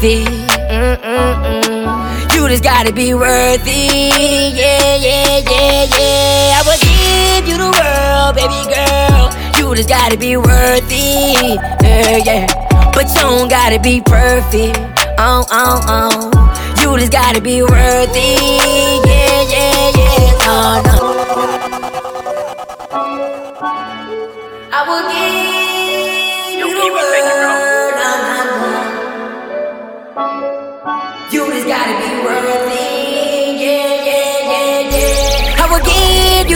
perfect. Mm-mm-mm. You just gotta be worthy. Yeah, yeah, yeah, yeah. I will give you the world, baby girl. You just gotta be worthy. Yeah, yeah. But you don't gotta be perfect. Oh, oh, oh. You just gotta be worthy. Yeah, yeah, yeah. Oh, no. I will give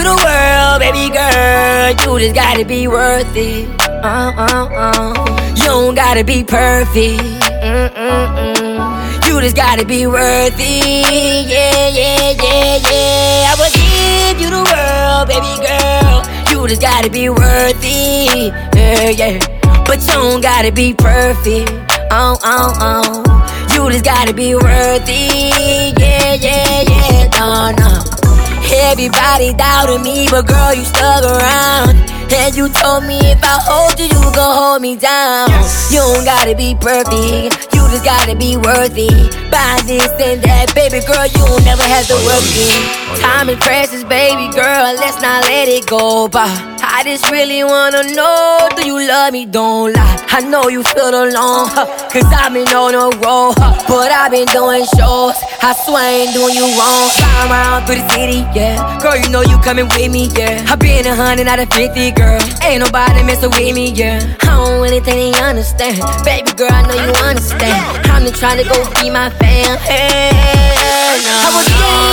the world, baby girl. You just gotta be worth it. Uh, uh, uh. You don't gotta be perfect. Mm-mm-mm. You just gotta be worthy. Yeah, yeah, yeah, yeah. I will give you the world, baby girl. You just gotta be worthy. Yeah, yeah. But you don't gotta be perfect. Oh, oh, oh. You just gotta be worthy. Yeah, yeah, yeah. No, no. Everybody doubted me, but girl, you stuck around. And you told me if I hold you, you gon' hold me down. You don't gotta be perfect, you just gotta be worthy. Buy this and that, baby girl, you don't never have to oh, work it. Oh, Time is precious, baby girl, let's not let it go by. I just really wanna know, do you love me? Don't lie. I know you feel alone, huh, cause I've been on a roll, huh, but I've been doing shows. I swear I ain't doing you wrong. Fly around through the city, yeah. Girl, you know you coming with me, yeah. I've been a hundred out of fifty, girl. Ain't nobody messing with me, yeah. I don't really think they understand. Baby girl, I know you understand. I'm just trying to go be my fan. Hey, no. I will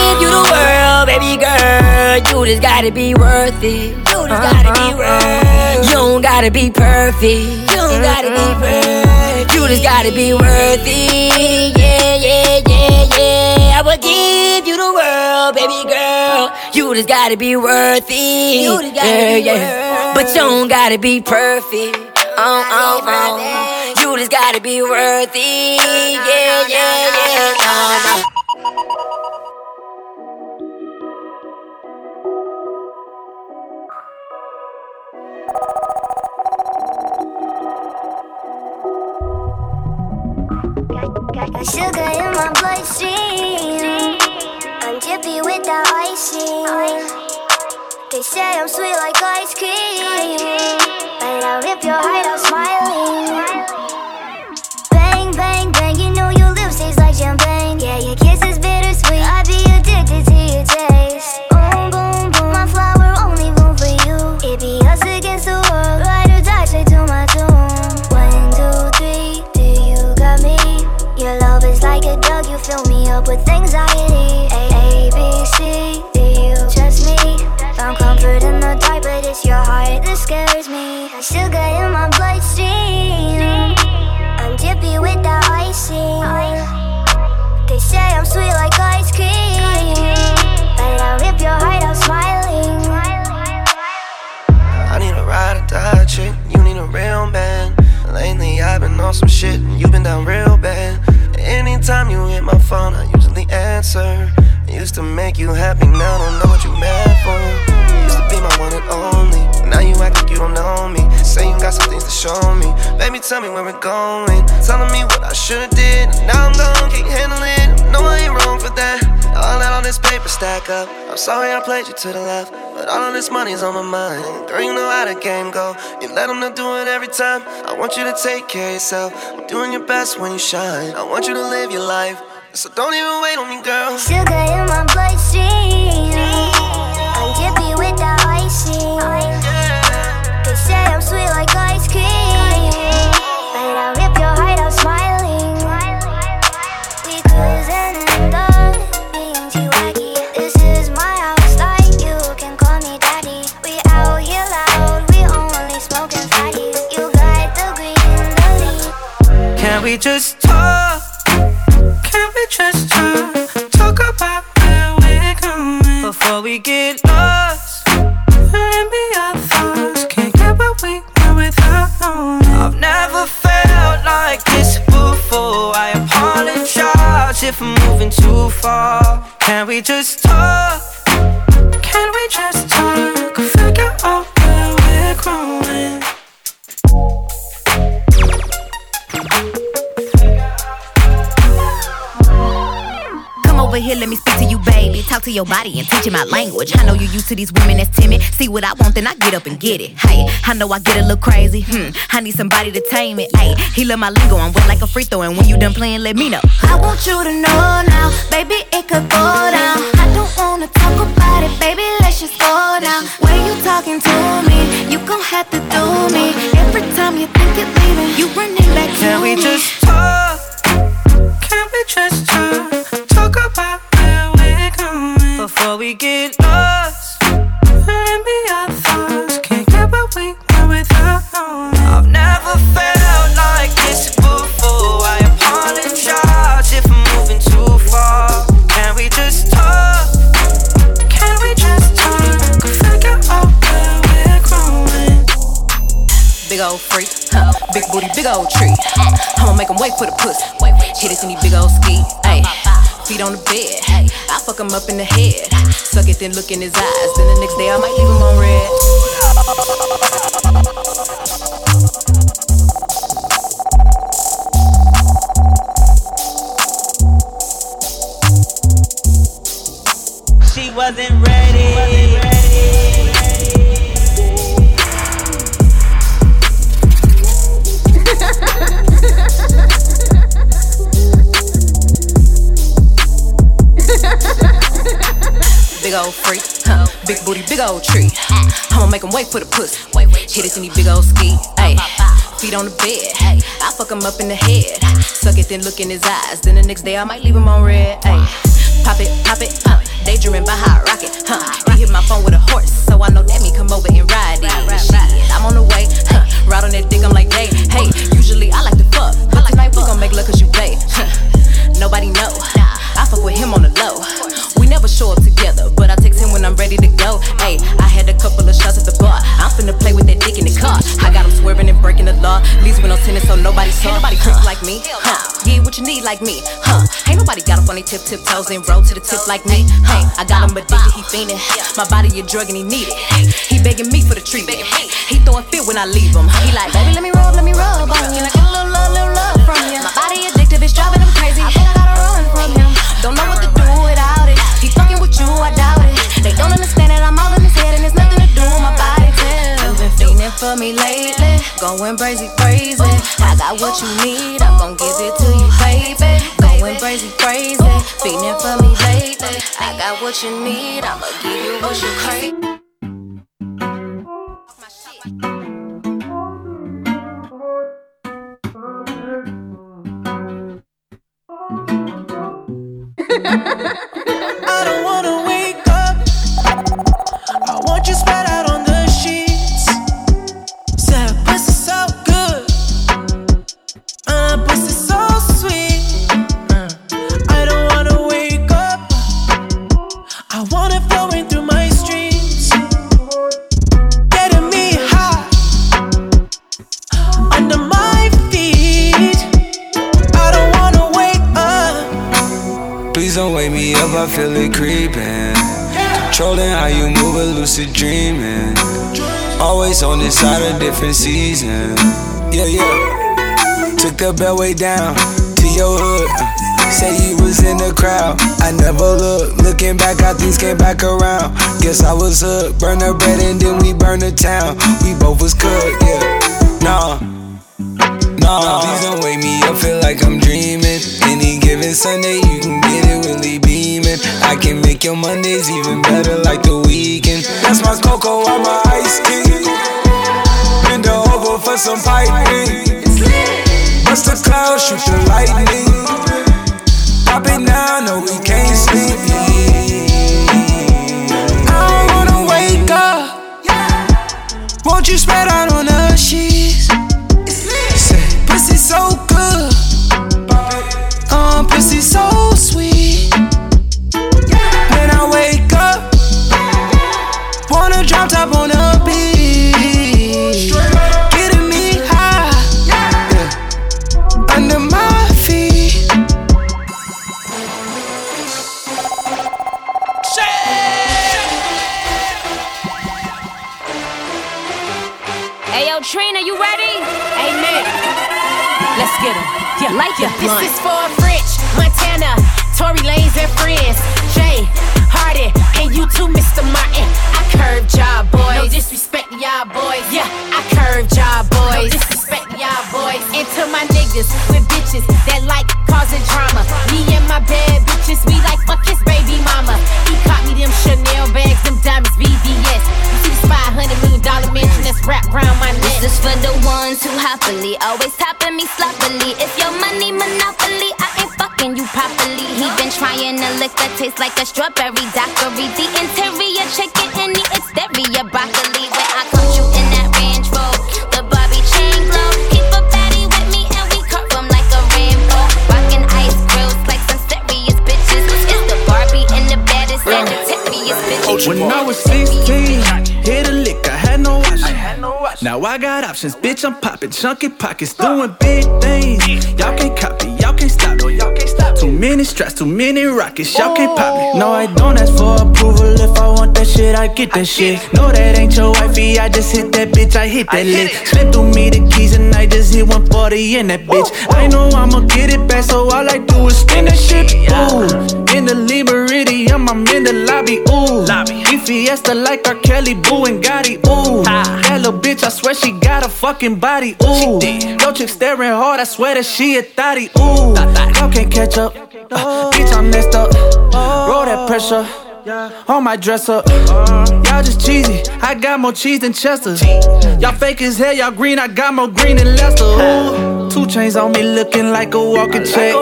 give you the world, baby girl. You just gotta be worth it. You just uh-huh. gotta be worth You don't gotta be perfect. You don't gotta be perfect. You just gotta be worthy. Yeah, baby girl. You just gotta be worthy. You just gotta yeah, be yeah. But you don't gotta be perfect. Oh, oh, oh. You just gotta be worthy. Uh-uh, yeah, uh-uh, yeah, uh-uh, yeah. No, no. Sugar in my bloodstream. I'm drippy without icing. They say I'm sweet like ice cream. But I'll rip your heart out smiling. Sugar in my tell me where we're going. Telling me what I should've did, now I'm gone, can't handle it. No, I ain't wrong for that. I'll let all this paper stack up. I'm sorry I played you to the left, but all of this money's on my mind. Girl, you know how the game go. You let them do it every time. I want you to take care of yourself. I'm doing your best when you shine. I want you to live your life. So don't even wait on me, girl. Sugar in my bloodstream. Just talk? Can we just talk? Talk about where we're going before we get lost. Let me our thoughts. Can't get what we want without knowing. I've never felt like this before. I apologize if I'm moving too far. Can we just talk? Talk to your body and teach you my language. I know you used to these women that's timid. See what I want, then I get up and get it. Hey, I know I get a little crazy. Hmm, I need somebody to tame it. Hey, he love my lingo. I'm wet like a free throw, and when you done playing, let me know. I want you to know now, baby, it could go down. I don't wanna talk about it, baby. Let's just go down. When you talking to me, you gon' have to do me. Every time you think you're leaving, you running back to me. Can we just talk? Can we just talk? Talk about where we're going before we get lost. Let me our thoughts. Can't get what we want without. I've never felt like this before. I apologize if I'm moving too far. Can we just talk? Can we just talk? Figure out where we're growing. Big old freak, huh? Big booty, big old tree. I'ma make him wait for the pussy. Hit it in these big old ski. Feet on the bed, fuck him up in the head. Suck it, then look in his eyes. Then the next day I might leave him on red. Big old tree. I'ma make him wait for the pussy. Hit it in these big old ski, ayy. Feet on the bed, I fuck him up in the head. Suck it, then look in his eyes. Then the next day I might leave him on red, ayy. Pop it, pop it, uh, daydreaming by hot rocket, huh? He hit my phone with a horse, so I know that me come over and ride it. Shit, I'm on the way, huh? Ride on that dick, I'm like, hey, hey. Usually I like to fuck, but tonight we gon' make love cause you pay. Huh. Nobody know, I fuck with him on the low. Never show up together, but I text him when I'm ready to go. Hey, I had a couple of shots at the bar. I'm finna play with that dick in the car. I got him swerving and breaking the law. Least when I'm tennis, so nobody saw. Ain't nobody tricks like me, huh? Yeah, what you need like me, huh? Ain't nobody got up on their tip tip toes and roll to the tip like me, huh? I got him addicted, he fiending. My body a drug and he need it. He begging me for the treatment. He throwing fit when I leave him. He like, baby, let me rub, let me rub on you. Like a little love, little love from you. My body addictive, it's driving him crazy. I think I gotta run from him. Don't know what to do They don't understand that I'm all in his head and there's nothing to do with my body. You've been fiending for me lately, going crazy, crazy. I got what you need, I'm gon' give it to you, baby. Going crazy, crazy, fiending for me lately. I got what you need, I'ma give you what you crave. I don't wanna I feel it creeping. Controlling how you move, a lucid dreaming. Always on this side of different season. Yeah, yeah. Took the beltway down to your hood. Say you was in the crowd. I never looked. Looking back, how things came back around. Guess I was hooked. Burn the bread and then we burn the town. We both was cooked, yeah. Nah. Nah, please don't wake me up, feel like I'm dreaming. Any given Sunday, you can get it really beaming. I can make your Mondays even better like the weekend. That's my cocoa, I'm my ice king. Bend over for some piping. Bust the clouds, shoot the lightning. Pop it now, no, we can't sleep. I don't wanna wake up. Won't you spread out on the sheets? Yeah. This is for French, Montana, Tory Lanez and friends. Jay, Hardy, and you too, Mr. Martin. I curve job boys. No disrespect to y'all boys. Yeah, I curve job boys. No disrespect to y'all boys. And to my niggas with bitches that like causing drama. Me and my bad bitches, we like fuck his baby mama. He caught me them Chanel bags, them diamonds, VVS. You see this 500 million dollar mansion that's wrapped around for the ones who happily always tapping me sloppily. If your money monopoly, I ain't fucking you properly. He been trying to lick that taste like a strawberry daiquiri. The interior chicken and the exterior broccoli. When I caught you in that Range Rover, the Barbie chain glow. Keep a baddie with me and we cut from like a rainbow. Rockin' ice grills like some serious bitches. It's the Barbie and the baddest Sagittarius bitches. When I was 16, Now I got options, bitch. I'm popping chunky pockets, doing big things. Y'all can't copy, can't stop. No, y'all can't stop. Too many straps, too many rockets, y'all can't pop me. No, I don't ask for approval. If I want that shit, I get that shit. No, that ain't your wifey. I just hit that bitch, I hit that lick. Slip through me the keys and I just hit 140 in that bitch. I know I'ma get it back, so all I do is spin that shit. Ooh, in the Liberidium, I'm in the lobby. Ooh, we fiesta like R. Kelly, Boo and Gotti. Ooh, that little bitch, I swear she got a fucking body. Ooh, yo chick staring hard, I swear that she a thotty. Ooh, y'all can't catch up. Uh, bitch, I'm messed up. Roll that pressure. On my dresser, y'all just cheesy. I got more cheese than Chester. Y'all fake as hell, y'all green. I got more green than Lester. Ooh. Two chains on me, looking like a walking check.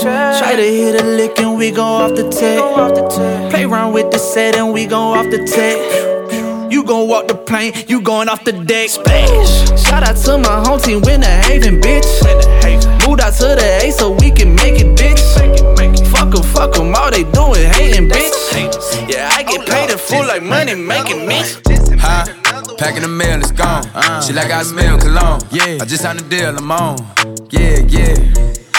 Try to hit a lick and we go off the tech. Play around with the set and we go off the tech. You gon' walk the plane, you going off the deck. Splash. Shout out to my home team, Winter Haven, bitch. Moved out to the A so we can make it, bitch. Fuck em, fuck em, all they doing hating, bitch. Yeah, I get paid in full like money making me. Huh? Packing the mail, it's gone. Uh. She like I smell cologne. Yeah. I just signed a deal, I'm on. Yeah, yeah.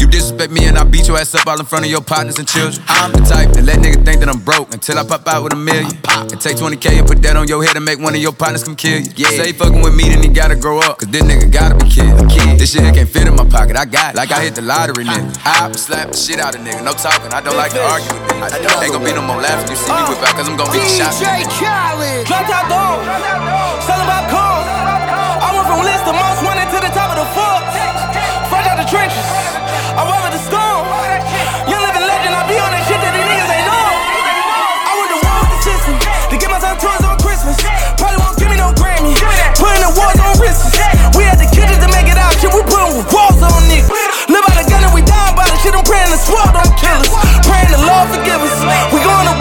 You disrespect me and I beat your ass up all in front of your partners and children. I'm the type that let nigga think that I'm broke until I pop out with a million. And take 20k and put that on your head and make one of your partners come kill you. Yeah. Say fucking with me, then he gotta grow up. Cause this nigga gotta be killed. This shit can't fit in my pocket, I got it. Like I hit the lottery, nigga. I slap the shit out of nigga. No talking, I don't like to argue with niggas. Ain't gonna be no more laughing. You see me whip out, cause I'm gonna beat the shot. DJ Khaled. Drop top dog. Sell about cars. I went from list to most wanted to the top of the fork. Fresh out the trenches. We putting walls on niggas. Live by the gun and we die by the shit. I'm praying don't kill us. Praying the Lord forgive us. We going to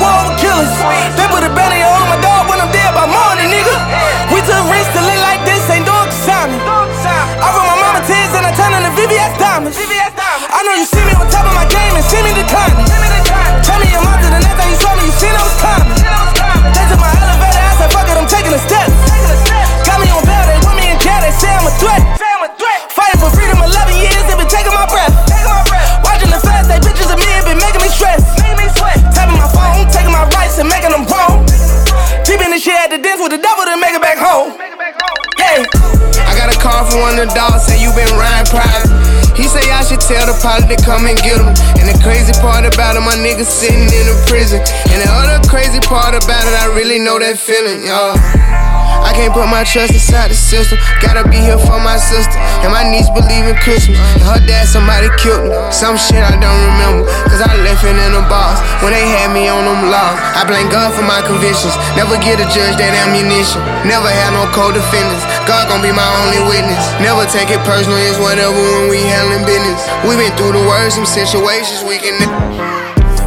the dogs, say you been riding private. He say I should tell the pilot to come and get him. And the crazy part about it, my nigga sitting in a prison. And the other crazy part about it, I really know that feeling, y'all. I can't put my trust inside the system. Gotta be here for my sister. And my niece believe in Christmas. And her dad, somebody killed me. Some shit I don't remember. Cause I left it in the box when they had me on them laws. I blame God for my convictions. Never get a judge that ammunition. Never had no co-defendants. God gon' be my only witness. Never take it personal, it's whatever when we handling business. We been through the worst, some situations we can.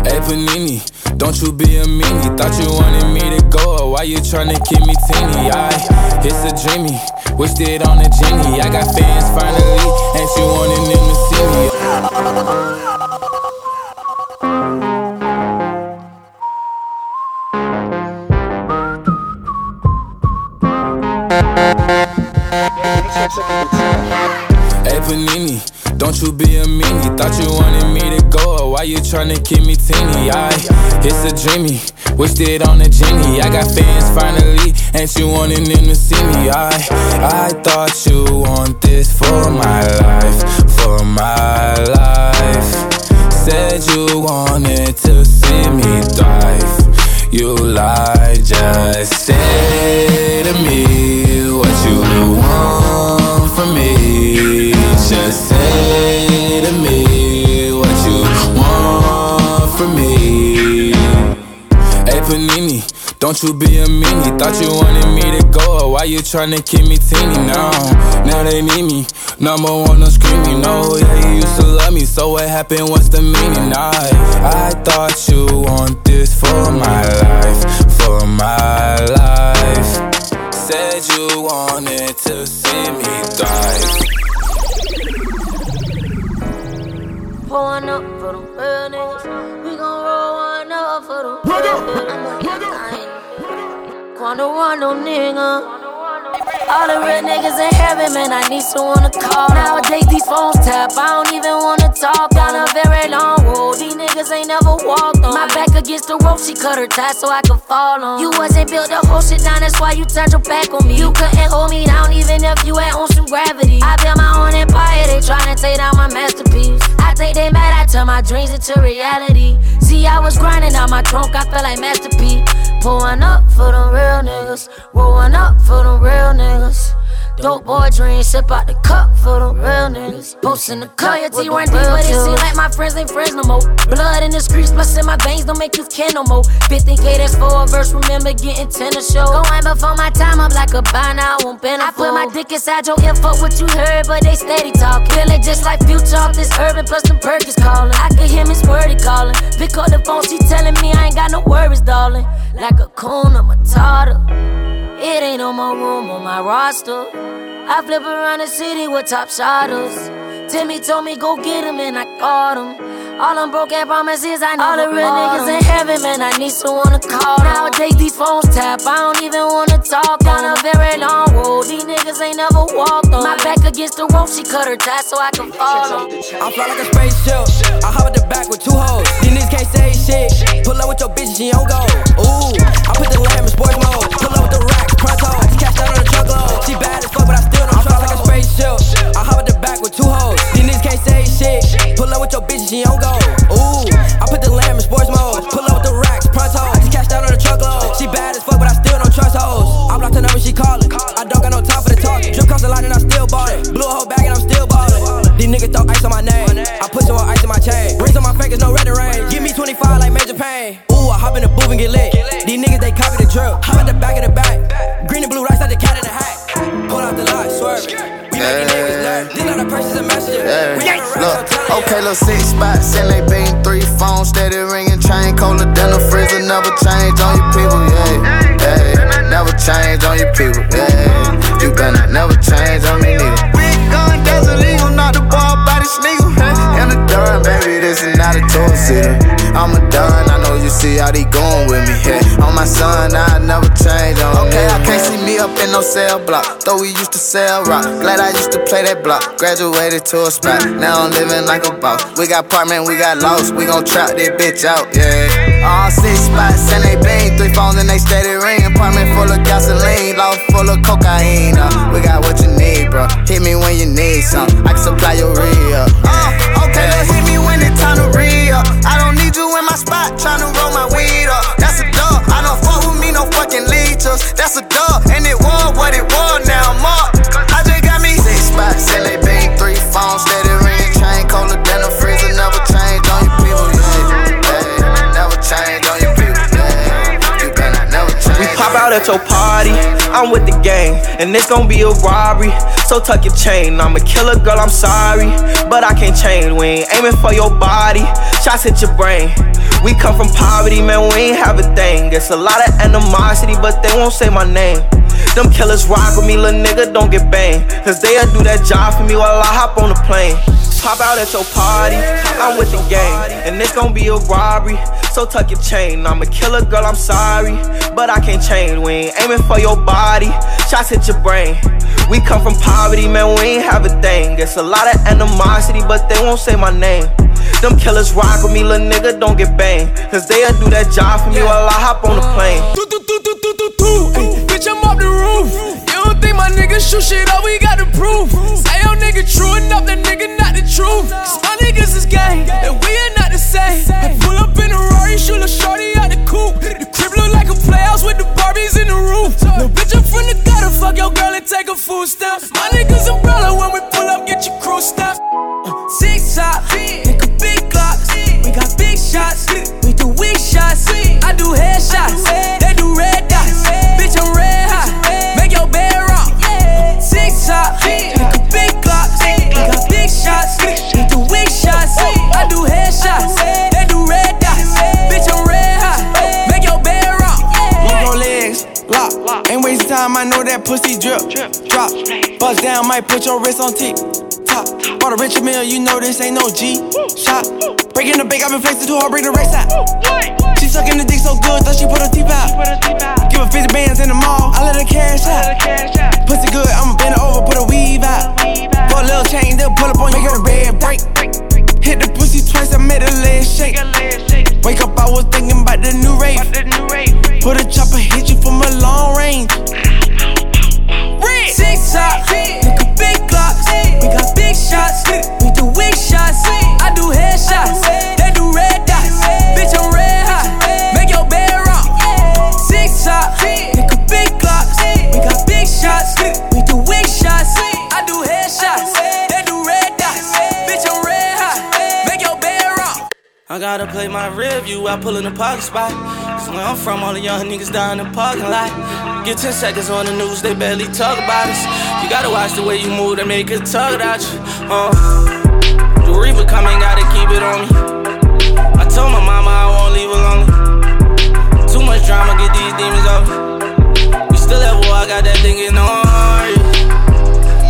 Hey Panini, don't you be a meanie. Thought you wanted me to go, or why you tryna keep me teeny? I it's a dreamy. Wished it on a genie. I got fans finally, and she wanted them to see me. You tryna keep me teeny? I, it's a dreamy, wished it on a genie. I got fans finally, and she wanted them to see me. I, I thought you want this for my life, for my life. Said you wanted to see me thrive. You lied, just say to me what you want from me. Just say to me Panini, don't you be a meanie. Thought you wanted me to go, why you tryna keep me teeny now? Now they need me, number one, no screaming. No, yeah, you used to love me, so what happened? What's the meaning? I, I thought you want this for my life, for my life. Said you wanted to see me thrive. One up for them real niggas. We gon' roll one up for them real niggas. Quando Rondo nigga. All the real niggas in heaven, man, I need someone to call. Nowadays, these phones tap, I don't even wanna talk. Down a very long road, these niggas ain't never walked on. My back against the rope, she cut her tie so I could fall on. You wasn't built to hold shit down, that's why you turned your back on me. You couldn't hold me down, even if you had on some gravity. I built my own empire, they tryna take down my masterpiece. I take they mad, I turn my dreams into reality. See, I was grinding out my trunk, I felt like Master P. Pulling up for them real niggas, rolling up for them real niggas. Dope boy dreams, sip out the cup for them real niggas. Posting the cup, loyalty run deep, but it seem like my friends ain't friends no more. Blood in the streets, plus in my veins, don't make you kin no more. 15k, that's for a verse, remember getting 10 a show. Going before my time, I'm like a buy now, I won't bend I put my dick inside your ear, fuck what you heard, but they steady talking. Feeling just like future off this urban, plus them perkins calling. I could hear Miss Wordy calling. Pick up the phone, she telling me I ain't got no worries, darling. Like a coon, I'm a tartar. It ain't no more room on my roster. I flip around the city with top shotters. Timmy told me go get him and I caught him. All them broken promises I know. All the real niggas in heaven, man, I need someone to call. Nowadays these phones tap, I don't even wanna talk. Down a very long road, these niggas ain't never walked on. My back against the rope, she cut her tie so I can fall. I fly like a spaceship. I hop at the back with two hoes. These niggas can't say shit. Pull up with your bitch, she don't go. Ooh, I put the lamb in sports mode. Pronto. Cash out on the truckload. She bad as fuck, but I still don't trust like a spaceship. I hop at the back with two hoes. These niggas can't say shit. Pull up with your bitch, she don't go. Ooh, I put the lamb in sports mode. Pull up with the racks, pronto. Cash out on the truckload. She bad as fuck, but I still don't trust hoes. I blocked her number, she callin'. I don't got no time for the talk. Drip cost a lot and I still bought it. Blew a whole bag and I'm still ballin'. These niggas throw ice on my name. I put some more ice in my chain. Rings on my fingers, no red and rain. Give me 25 like major pain. Ooh, I hop in the booth and get lit. These niggas, they copy the drill. Hop at the back of the back. Green and blue rice like the cat in the hat. Pull out the lot, swerve. We making niggas nuts. These are the prices and messages. We Look, okay, little six spots, and they beam three phones, steady ringing, chain colder than a freezer, never change on your people, yeah, yeah, never change on your people, yeah, you better never change on me neither. Big gun, that's illegal, not the ball by the sneaker, and the done, baby, this is not a tour city. I'm a done, I know you see how they going with me, yeah. On my son, I never change on Okay, I can't see me up in no cell block, though we used to sell rock. Glad I used to play that block, graduated to a spot, now I'm living like a boss. We got apartment, we got lost, we gon' trap this bitch out, yeah. All six spots and they bang, three phones and they steady ring. Apartment full of gasoline, loft full of cocaine. Uh, we got what you need, bro. Hit me when you need some, I can supply your real. Uh, okay, let's hit me when it's time to re up. I don't need you in my spot, tryna roll my weed up. That's a dub. I don't fuck with me, no fucking leeches. That's a dub, and it was what it was. Now I'm up. Out at your party, I'm with the gang, and it's gonna be a robbery. So tuck your chain, I'm a killer girl, I'm sorry, but I can't change. We ain't aiming for your body, shots hit your brain. We come from poverty, man, we ain't have a thing. It's a lot of animosity, but they won't say my name. Them killers rock with me, little nigga, don't get banged. Cause they'll do that job for me while I hop on the plane. Pop out at your party, I'm with the gang, and it's gon' be a robbery. So tuck your chain. I'm a killer, girl, I'm sorry, but I can't change. We ain't aiming for your body, shots hit your brain. We come from poverty, man, we ain't have a thing. It's a lot of animosity, but they won't say my name. Them killers rock with me, little nigga, don't get banged. Cause they'll do that job for me while I hop on the plane. Bitch, I'm up the roof. Think my niggas shoot shit up, we gotta prove. Say your nigga true enough, that nigga not the truth. My niggas is gang, and we are not the same. I pull up in a Rari, shoot a shorty out the coupe. The crib look like a playhouse with the Barbies in the roof. No bitch, I'm from the gutter, fuck your girl and take a food stamp. My niggas umbrella when we pull up, get your crew stop. Uh, top, nigga big glocks. We got big shots, we do weak shots. I do headshots, they do red dots. Top, nigga big glocks. We got big shots, we do weak shots. I do headshots, they do red dots. Bitch, I'm red hot, make your bed rock. Look your legs, lock. Ain't wasting time, I know that pussy drip. Drop, bust down, might put your wrist on tick. Top, bought a rich meal, you know this ain't no G. Shot, breaking the bank, I've been flexing too hard, break the race out. She sucking the parking spot. Cause where I'm from, all the young niggas die in the parking lot. Get 10 seconds on the news, they barely talk about us. You gotta watch the way you move, they make it talk about you. Uh, the Reaper coming, gotta keep it on me. I told my mama I won't leave lonely. Too much drama, get these demons off. We still at war, I got that thing in on.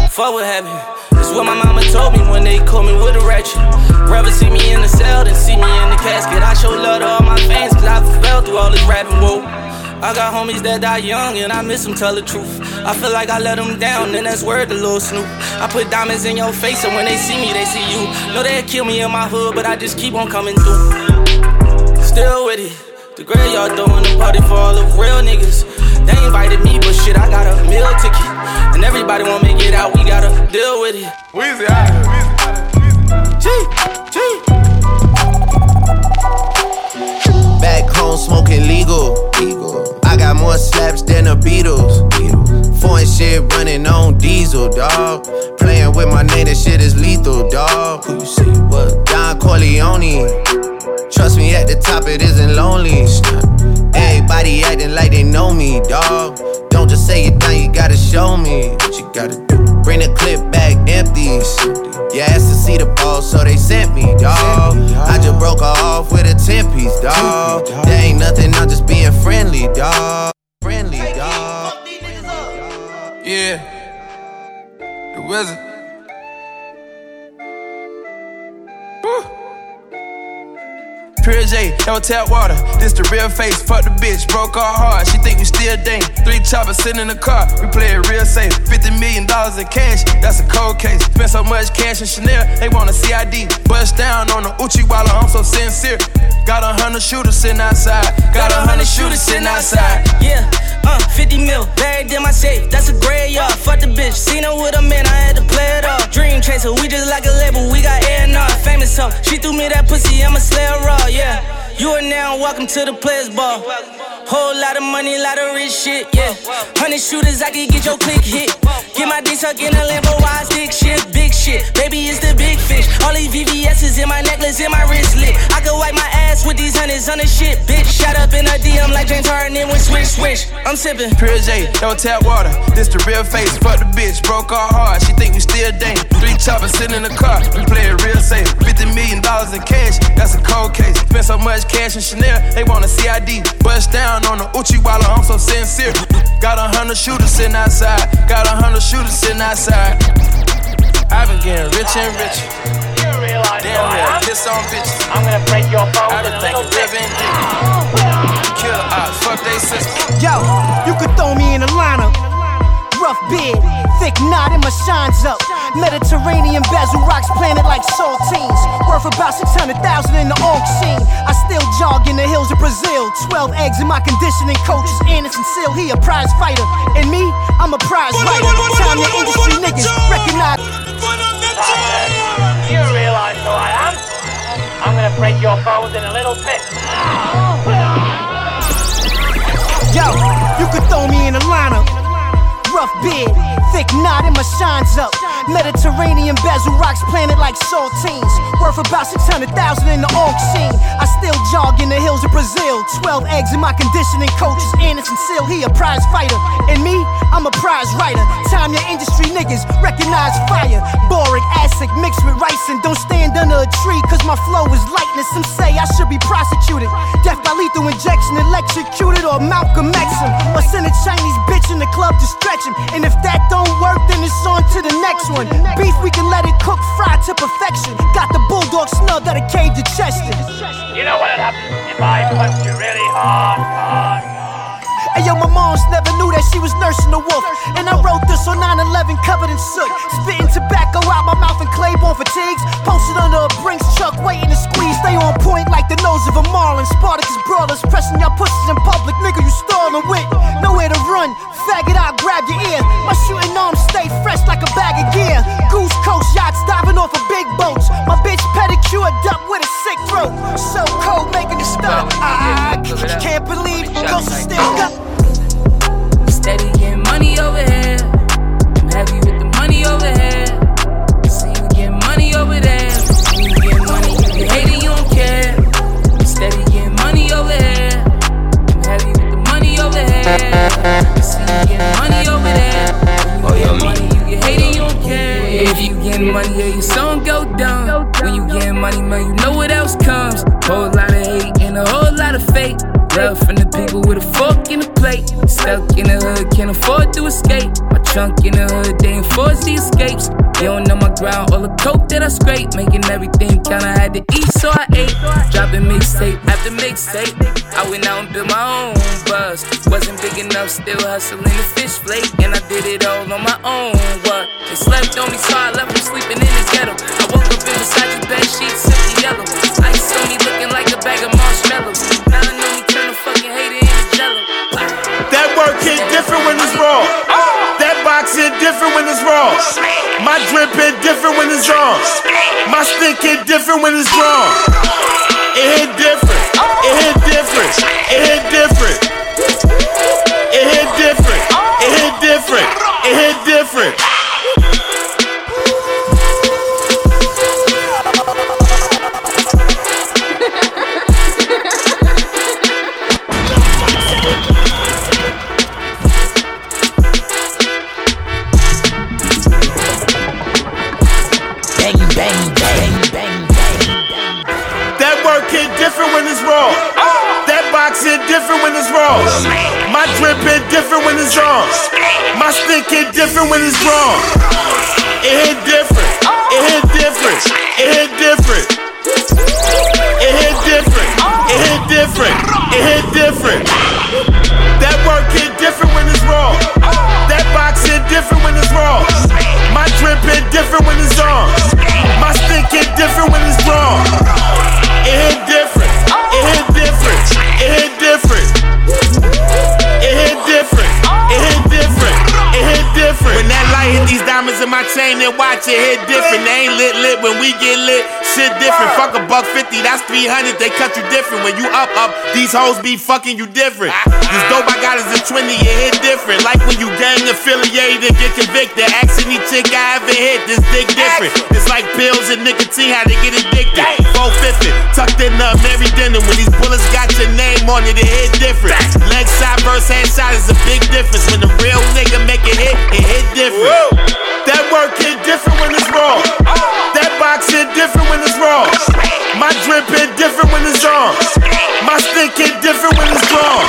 Fuck what happened. It's what my mama told me when they called me with a ratchet. Rather see me in the cell than see me in the casket. I show love to all my fans, cause I fell through all this rapping, whoa. I got homies that die young and I miss them, tell the truth. I feel like I let them down, and that's word to Lil Snoop. I put diamonds in your face, and when they see me, they see you. Know they'll kill me in my hood, but I just keep on coming through. Still with it. The graveyard throwing a party for all the real niggas. They invited me, but shit, I got a meal ticket. And everybody won't make it out, we gotta deal with it. Weezy out G, G. Back home smoking legal. I got more slaps than the Beatles. Foreign shit running on diesel, dog. Playing with my name, that shit is lethal, dog. Who you see? What? Don Corleone. Trust me, at the top it isn't lonely. Everybody acting like they know me, dog. Don't just say it down, you gotta show me what you gotta do. Bring the clip back empty. You asked to see the ball, so they sent me, dog. I just broke off with a 10 piece, dog. There ain't nothing, I'm just being friendly, dog. Friendly, dog. Yeah. The wizard. Pure J, no tap water. This the real face. Fuck the bitch, broke our heart. She think we still dang. Three choppers sitting in the car. We play it real safe. Fifty million dollars in cash. That's a cold case. Spent so much cash in Chanel. They want a CID. Bust down on the Uchi while I'm so sincere. Got a hundred shooters sitting outside. Got a hundred shooters sitting outside. Yeah, uh, 50 mil, buried in my safe. That's a graveyard. Fuck the bitch. Seen her with a man, I had to play it off. Dream chaser, we just like a label. We got A&R, famous so She threw me that pussy, I'ma slay her raw, yeah. You are now welcome to the players ball. Whole lot of money, lot of rich shit, yeah. Hundred shooters, I can get your click hit. Get my dick stuck in a Lambo, wide stick shit, big shit. Baby, it's the big fish. All these VVS's in my necklace, in my wristlet. I could wipe my ass with these hundreds on the shit, bitch. Shut up in a DM like James Harden with swish swish. I'm sipping. Pure J, no tap water. This the real face. Fuck the bitch, broke our heart. She think we still dang. Three choppers sitting in the car. We play it real safe. Fifty million dollars in cash. That's a cold case. Spent so much cash in Chanel, they want a CID. Bust down on the Uchi while I'm so sincere. Got a hundred shooters sitting outside. Got a hundred shooters sitting outside. I've been getting rich and richer. Damn yeah, piss on bitches. I'm gonna break your phone. I've been thinking living Kill ops, fuck they sisters. Yo, you could throw me in a lineup. Rough beard, thick knot in my shines up. Mediterranean bezel rocks planted like saltines. Worth about 600,000 in the auction. I still jog in the hills of Brazil. 12 eggs in my conditioning coach is Anderson Silva. He a prize fighter. And me, I'm a prize writer. Time the industry niggas recognize. You realize who I am? I'm gonna break your bones in a little bit. Yo, you could throw me in a lineup. Rough beard, thick knot in my shines up. Mediterranean bezel rocks planted like saltines. Worth about 600,000 in the auction. I still jog in the hills of Brazil. 12 eggs in my conditioning coach is Anderson Silva. He a prize fighter. And me, I'm a prize writer. Time your industry niggas recognize fire. Boric acid mixed with rice and don't stand under a tree cause my flow is lightness. Some say I should be prosecuted. Death by lethal injection, electrocuted, or Malcolm X him. Or send a Chinese bitch in the club to stretch him. And if that don't work, then it's on to the next one. Beef, we can let it cook, fry to perfection. Got the bulldog snub that a cage to Chester. You know what'd happen if I punched you really hard, hard, Hey yo, my moms never knew that she was nursing a wolf. And I wrote this on 9 11 covered in soot. Spitting tobacco out my mouth and Claiborne fatigues. Posted under a Brinks truck, waiting to squeeze. Stay on point like the nose of a marlin. Spartacus brawlers, pressing y'all pussies in coke that I scrape. Making everything count, I had to eat, so I ate. Dropping mixtape after mixtape. I went out and built my own buzz. Wasn't big enough, still hustling the fish flake. And I did it all on my own. What? They slept on me, so I left it's on. My stick hit different when it's drawn. It hit different. It hit different. It hit different. Chain and watch it hit different. They ain't lit lit when we get lit. Shit different. Fuck a buck fifty, that's three hundred. They cut you different. When you up up, these hoes be fucking you different. This dope I got is a twenty, it hit different. Like when you gang affiliated get convicted. Ask any chick I ever hit, this dick different. It's like pills and nicotine, how they get addicted. 450, tucked in the Mary dinner. When these bullets got your name on it, it hit different. Leg side versus head shot is a big difference. When the real nigga make it hit, it hit different. That work hit different when it's raw. That box hit different when it's raw. My drip hit different when it's on. My stick hit different when it's drawn.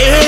It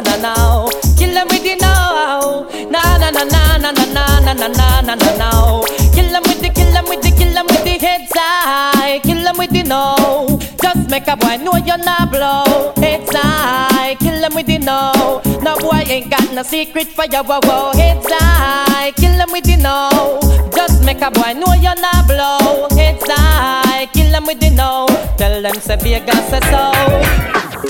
na na na. Kill 'em with the know. Na na na na na na na na na na na na. Kill 'em with the, kill 'em with the, kill 'em with the heads high. Kill 'em with the know. Just make a boy know you're not blow. Heads high. Kill 'em with the know. No boy ain't got no secret for you. Whoa, whoa. Heads high. Kill 'em with the know. Just make a boy know you're not blow. Heads high. Kill 'em with the know. Tell them say Vegas say so.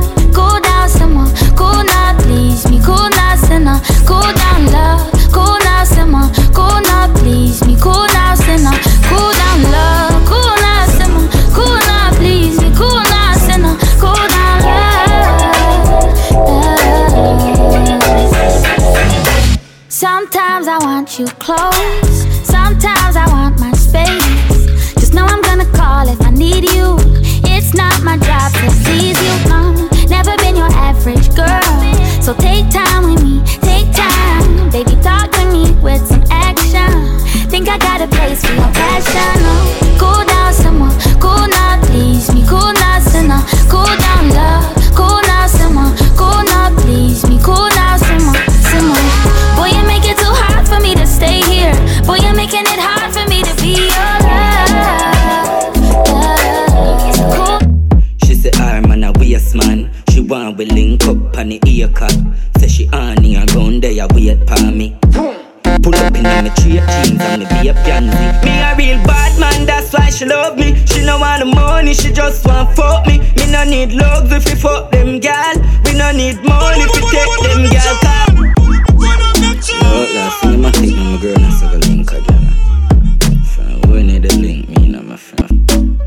So take time with me, take time, baby. Talk to me with some action. Think I got a place for your passion, in jeans and me be a pansy. Me a real bad man, that's why she love me. She no want the money, she just want fuck me. Me no need love if we fuck them gal. We no need money if we take them gal. Yo, last thing my think my girl that's a link again. Friend, we need a link, me and my friend.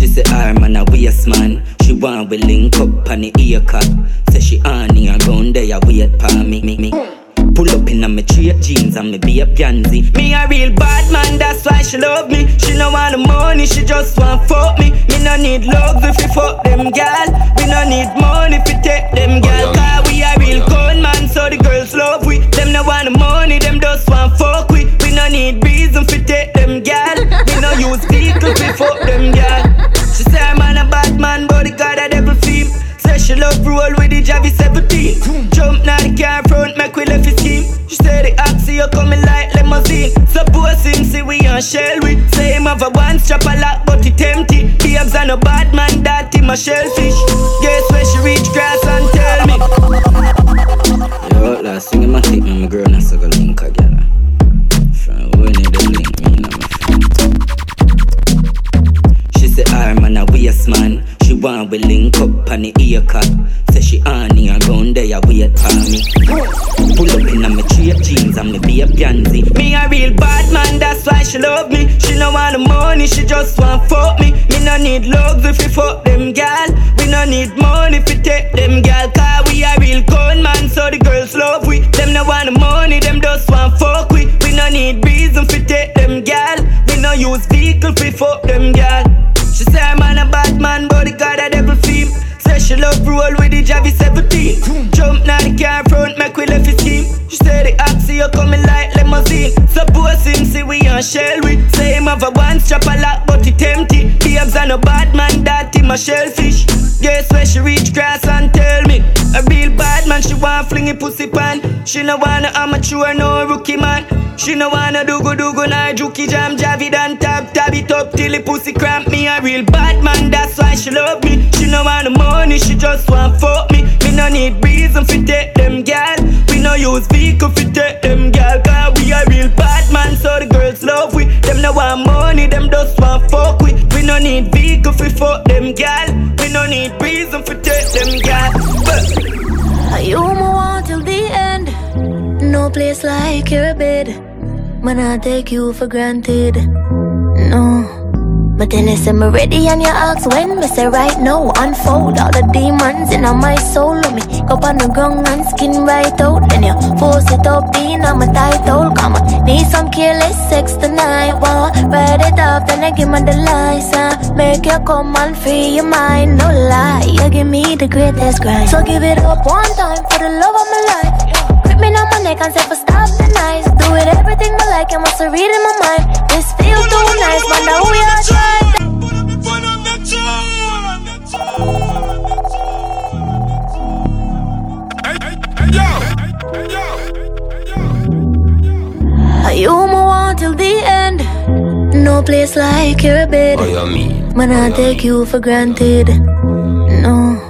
She say her man a waste man. She want we link up on the ear cut. Say she on here gun there wait for me. me, me. Pull up in my straight jeans and me be a pansy. Me a real bad man, that's why she love me. She no want the money, she just want fuck me. Me no need love if we fuck them gal. We no need money if we take them oh, gal. Cause we a real oh, gun man, so the girls love we. Them no want the money, them just want fuck we. We no need reason fi take them gal. We no use vehicle fi fuck them gal. She say I'm a bad man, but the God a devil theme. Say she love roll with the Javi 17. Jump now the car front, She say the oxy you coming like limousine. Suppose him see we on shell. Say him have a one strap a lock, but he empty. Babes and a bad man, that him a shellfish. Guess where she reach grass and tell me. Yo, last thing in my take my girl, that's a go link again. Friend, we need a link, me my friend. She say her man a waste man. She want we link up on the ear cut. Say she on here gun there wait for me. Me be a. Me a real bad man, that's why she love me. She no want the money, she just want fuck me. Me no need love if we fuck them gal. We no need money if we take them gal. Cause we a real gun man, so the girls love we. Them no want money, them just want fuck we. We no need reason fi take them gal. We no use vehicle fi fuck them gal. She say I'm a bad man, but the God a devil she love roll with the Javi 17. Jump now the car front, make we left his scheme. She say the oxy you coming like limousine. Suppose him see we on shell. Say him have a one strap a lock, but he empty. Babes and a bad man, that a shellfish. Guess where she reach grass and tell me. A real bad man, she want want fling it pussy pan. She no wanna amateur, no rookie man. She no wanna do go do go na juki jam javid and tab tab it up till the pussy cramp me a real bad man. That's why she love me. She no the money, she just want fuck me. Me no need reason fi take them gal. We no use vehicle fi take them gal. Cause we a real bad man, so the girls love we. Them no want money, them just want fuck we. We no need vehicle fi fuck them gal. We no need reason fi take them gal. You move on till the end. No place like your bed. Man, I take you for granted. No. But then they say me ready and you ask when Me say right now unfold all the demons in my soul? Let me go on the ground and skin right out. Then you force it up in on my title Come on, need some careless sex tonight. Wow, write it off then I give me the license Make you come and free your mind. No lie, you give me the greatest grind. So give it up one time for the love of my life me on my neck and say for stop the nice. Do it everything I like, I must read in my mind. This feels too nice, but now we are trying. You move on till the end. No place like your bed. Oh, you mean? Man, I take you for granted. No.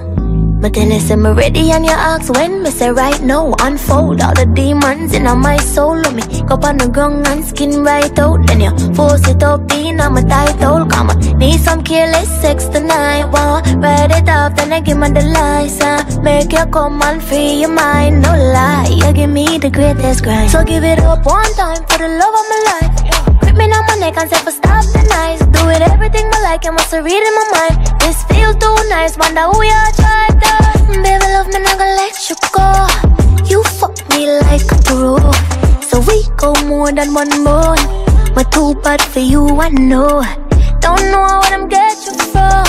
But then they say me ready and you ask when Me say right now? Unfold all the demons in my soul. Let me go on the ground and skin right out. Then you force it up in on my title Come on, need some careless sex tonight. Wow, write it off then I give me the license Make you come and free your mind. No lie, you give me the greatest grind. So give it up one time for the love of my life Grip me on my neck and say for stop the Do it everything I like, you must read in my mind? This feels too nice, wonder who you tried to Baby love me, not gonna let you go. You fuck me like a pro. So we go more than one bone. My too bad for you, I know. Don't know what I'm get you from.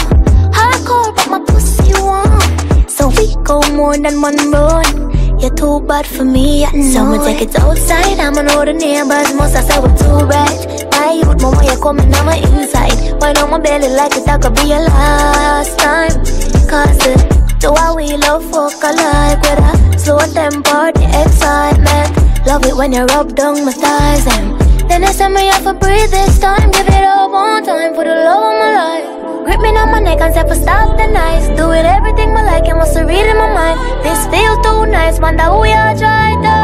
Hardcore, but my pussy warm So we go more than one bone you're too bad for me, I know Someone take it outside, I'ma know the neighbors Must I say we're too bright My youth, mama, you're coming on my inside. Why don't my belly like it, that could be your last time. Cause uh, the, the way we love fuck alike With a slow tempo, the excitement. Love it when you rub down my thighs and Then they send me off a breathe this time. Give it up one time for the love of my life Grip me on my neck and say for stop the nice Do it everything I like, you must read in my mind? This feel too nice, man, that we are try to.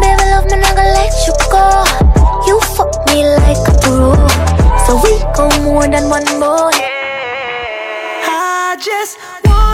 Baby, love me, not gonna let you go. You fuck me like a pro So we go more than one boy I just wanna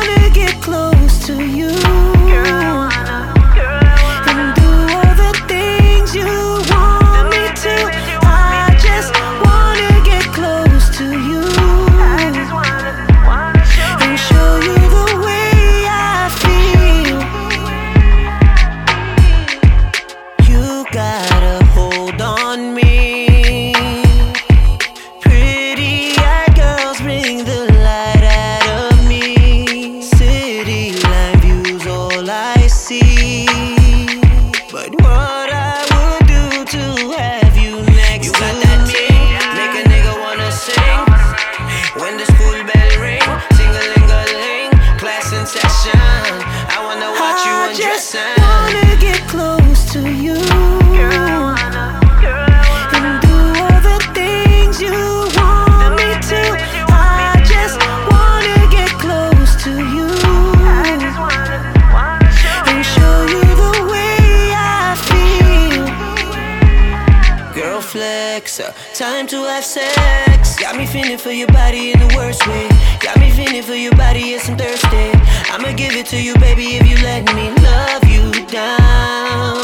feeling for your body in the worst way. Got me feeling for your body, yes, I'm thirsty. I'ma give it to you, baby, if you let me love you down.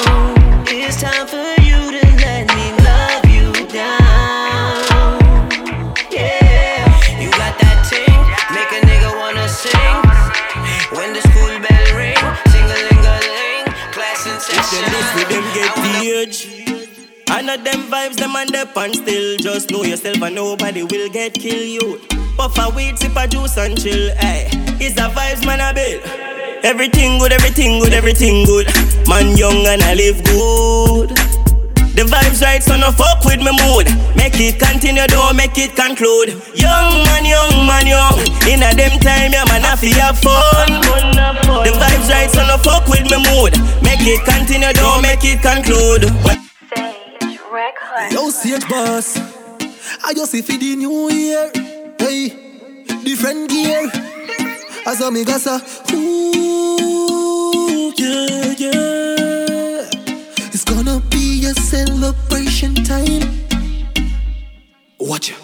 It's time for you to let me love you down. Yeah, you got that ting, make a nigga wanna sing. When the school bell ring, sing a ling a ling, class in If session. them this with them get page I know them vibes, them and the pan still Just know yourself and nobody will get kill you Puff a weed, sip a juice and chill Hey, it's the vibes man I build Everything good, everything good, everything good Man young and I live good the vibes right, so no fuck with me mood. Make it continue, don't make it conclude. Young man, young man, young. In a them time, yeah, man, I feel have fun. The The vibes right, so no fuck with me mood. Make it continue, don't make it conclude. Yo, CH boss. I just see for the new year. Hey, different gear. As a mega sa. Ooh, yeah, yeah. It's gonna be a celebration time. Watch it.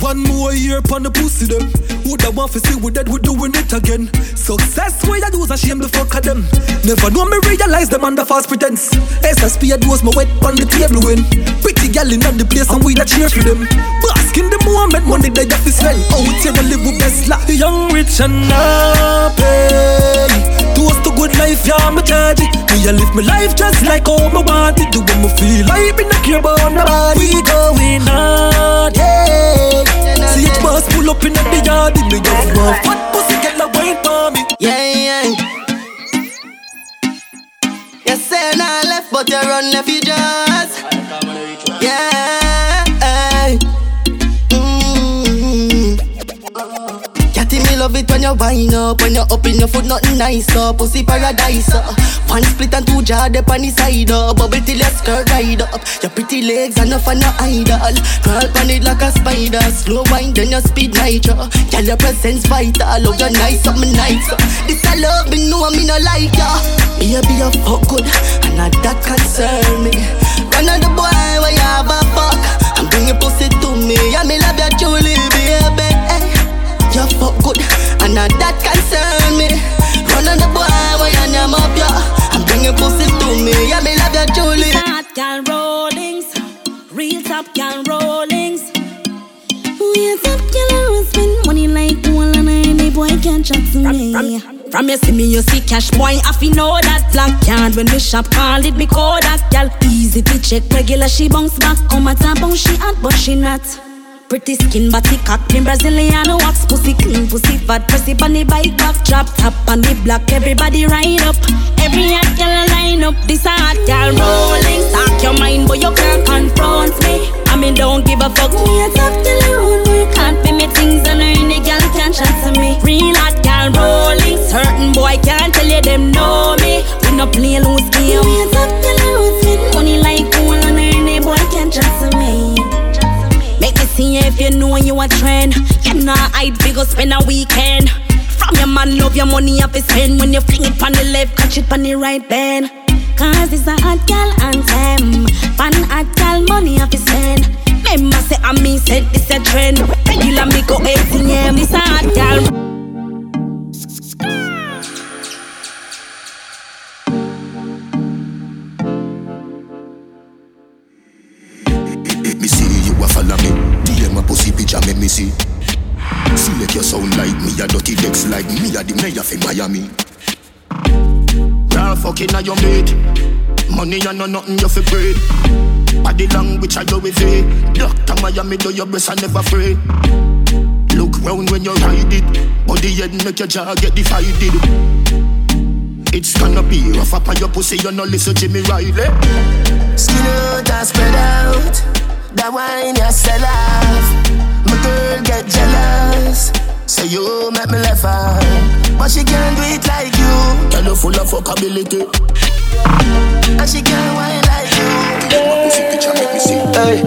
One more year upon the pussy them. Would I want to see we dead, we doing it again. Success way I do is a shame the fuck of them. Never know me realize them under false pretense. SSP I is my wet on the table when. Pretty gal in the place and we not cheer for them. Bask in the moment, money they have to spend. Out here and live with best life. Young, rich and happy. Toast to good life, yeah, me charge it. Me I live my life just like how me want it. Do what me feel like, me not care about nobody. We going hard, yeah. See it boss pull up in the yard, me just want fat pussy get la wine for me. Yeah, yeah. You say nah left, but you run left, you just. Yeah. Love it when you wind up When you up in your foot, nothing nice up. Pussy paradise up One split and two jaw, up on the side up. Bubble till your skirt ride up. Your pretty legs and up on your idol. Curl on it like a spider. Slow wind, then you speed nitro. Girl, your presence vital. Love your nice, something nice uh. This a love, me know me no like ya. Baby, you fuck good And not that concern me. Run on the boy where you have a fuck? And bring your pussy to me Yeah, me love you truly, baby. You fuck good, and now that concern me. Run on the boy, why you name up ya? And bring your pussy to me, yeah, me love you truly. Hot gal rollings, real top gal rollings. Real top gal I spend money like one and any boy can chat to me. From you see me, you see cash boy. I fi know that black card when we shop call it me call that gal. Easy to check regular, she bounce back. Come at her bounce, she hot but she not. Pretty skin, body cock, me Brazilian wax, pussy clean, pussy fat, pussy bunny bike back, drop top on the block, everybody ride up. Every hot girl line up, this hot girl rolling. Talk your mind, but you can't confront me. I mean, don't give a fuck. Me a top girl around me, can't pay me things and any girl can chat to me. Real hot girl rolling, certain boy can't tell you them know me. We no play loose game. Me a top girl around if you know you a trend. You know I'd big go spend a weekend. From your man, love your money have to spend. When you fling it on the left, catch it on the right then. Cause it's a hot gal anthem. Pan hot gal money have to spend. Remember say I me said this a trend. Regular me go 18 yeah, this a hot gal. A dirty decks like me, a the mayor for Miami. Girl, fucking on your mate. Money and no nothing you fi bread. Body language I do with it. Doctor Miami do your best and never afraid. Look round when you ride it. Body head make your jaw get divided. It's gonna be rough up on your pussy, you no listen to Jimmy Riley. Eh? Skin out and spread out. That wine you sell off. My girl get jealous. Say you make me laugh out. But she can't do it like you. Girl, you full of fuckability. And she can't wine like you. Hey.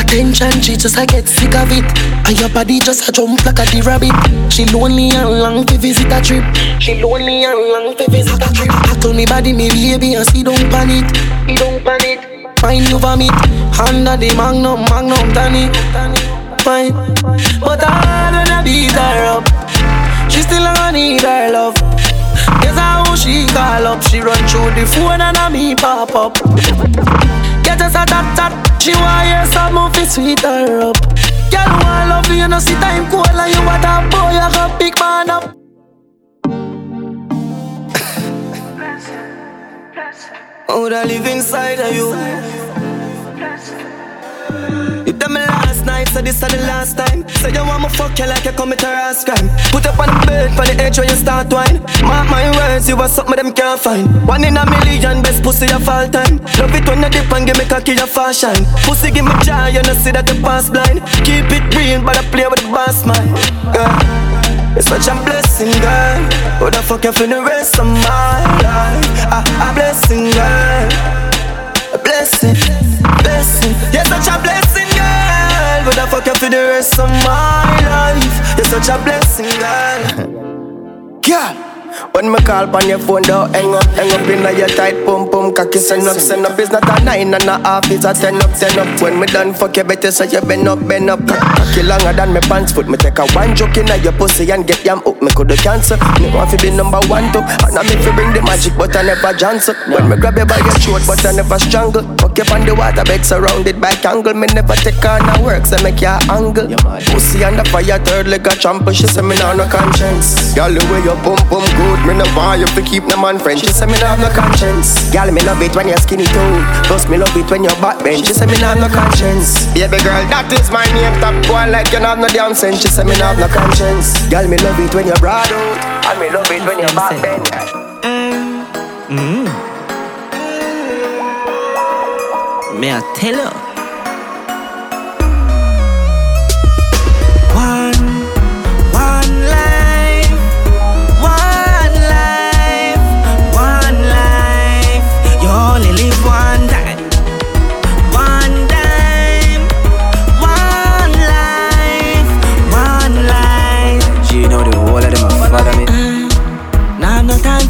Attention, she just I get sick of it. And your body just a jump like a the rabbit. She lonely and long to visit a trip. She lonely and long to visit a trip. I told me body me baby and see don't panic. He don't panic. Find you vomit under the magnum, magnum tonic. Fine, but I wanna beat her up. She still a need her love. Guess how she call up. She run through the phone and I me pop up. Get us a tap tap. She want hear some fi sweet her up. Girl want love you, no see time cold and you want that boy, you got big man up. Oh, that live inside of you. You tell me last night, so this is the last time. Say you want me fuck you like you commit a rash crime. Put up on the bed, for the edge where you start wine. Mark my words, you are something them can't find. One in a million, best pussy of all time. Love it when you dip and give me cocky your fashion. Pussy give me joy, you know see that you pass blind. Keep it real, but I play with the boss man. Yeah. You're such a blessing, girl. Who the fuck you for the rest of my life? A, a blessing, girl. A blessing, blessing. You're such a blessing, Who the fuck you for the rest of my life? You're such a blessing, girl. Girl. When me call on your phone, don't hang up, hang up in your tight pum pum cocky send up, send up. It's not a nine and a half, it's a ten up, ten up. When me done fuck you better so you bend up, bend up. Cocky longer than me pants foot. Me take a one joke in your pussy and get yam up. Me coulda cancel. Me want to be number one too. And I make you bring the magic, but I never chance When me grab you by your throat, but I never strangle. Fuck you on the water bed surrounded by kangle. Me never take on a work, so make your angle. Pussy on the fire, third leg a trample. She say me nah no conscience. Girl, the way your pum pum good. Me no want you to keep no man friend. She say me no have no conscience. Girl, me love it when you're skinny too. Plus me love it when you're backbench. She say me no have no conscience. Baby girl, that is my name. Top boy like you have no damn sense. She say me no have no conscience. Girl, me love it when you're broad out. And me love it when you're backbench. Mm. Me I tell her.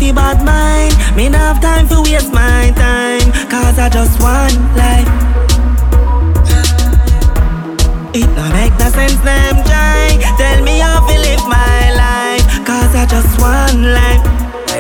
For bad mind. Me no have time for waste my time. Cause I just one life. It no make no sense, them try. Tell me how to live my life. Cause I just want life.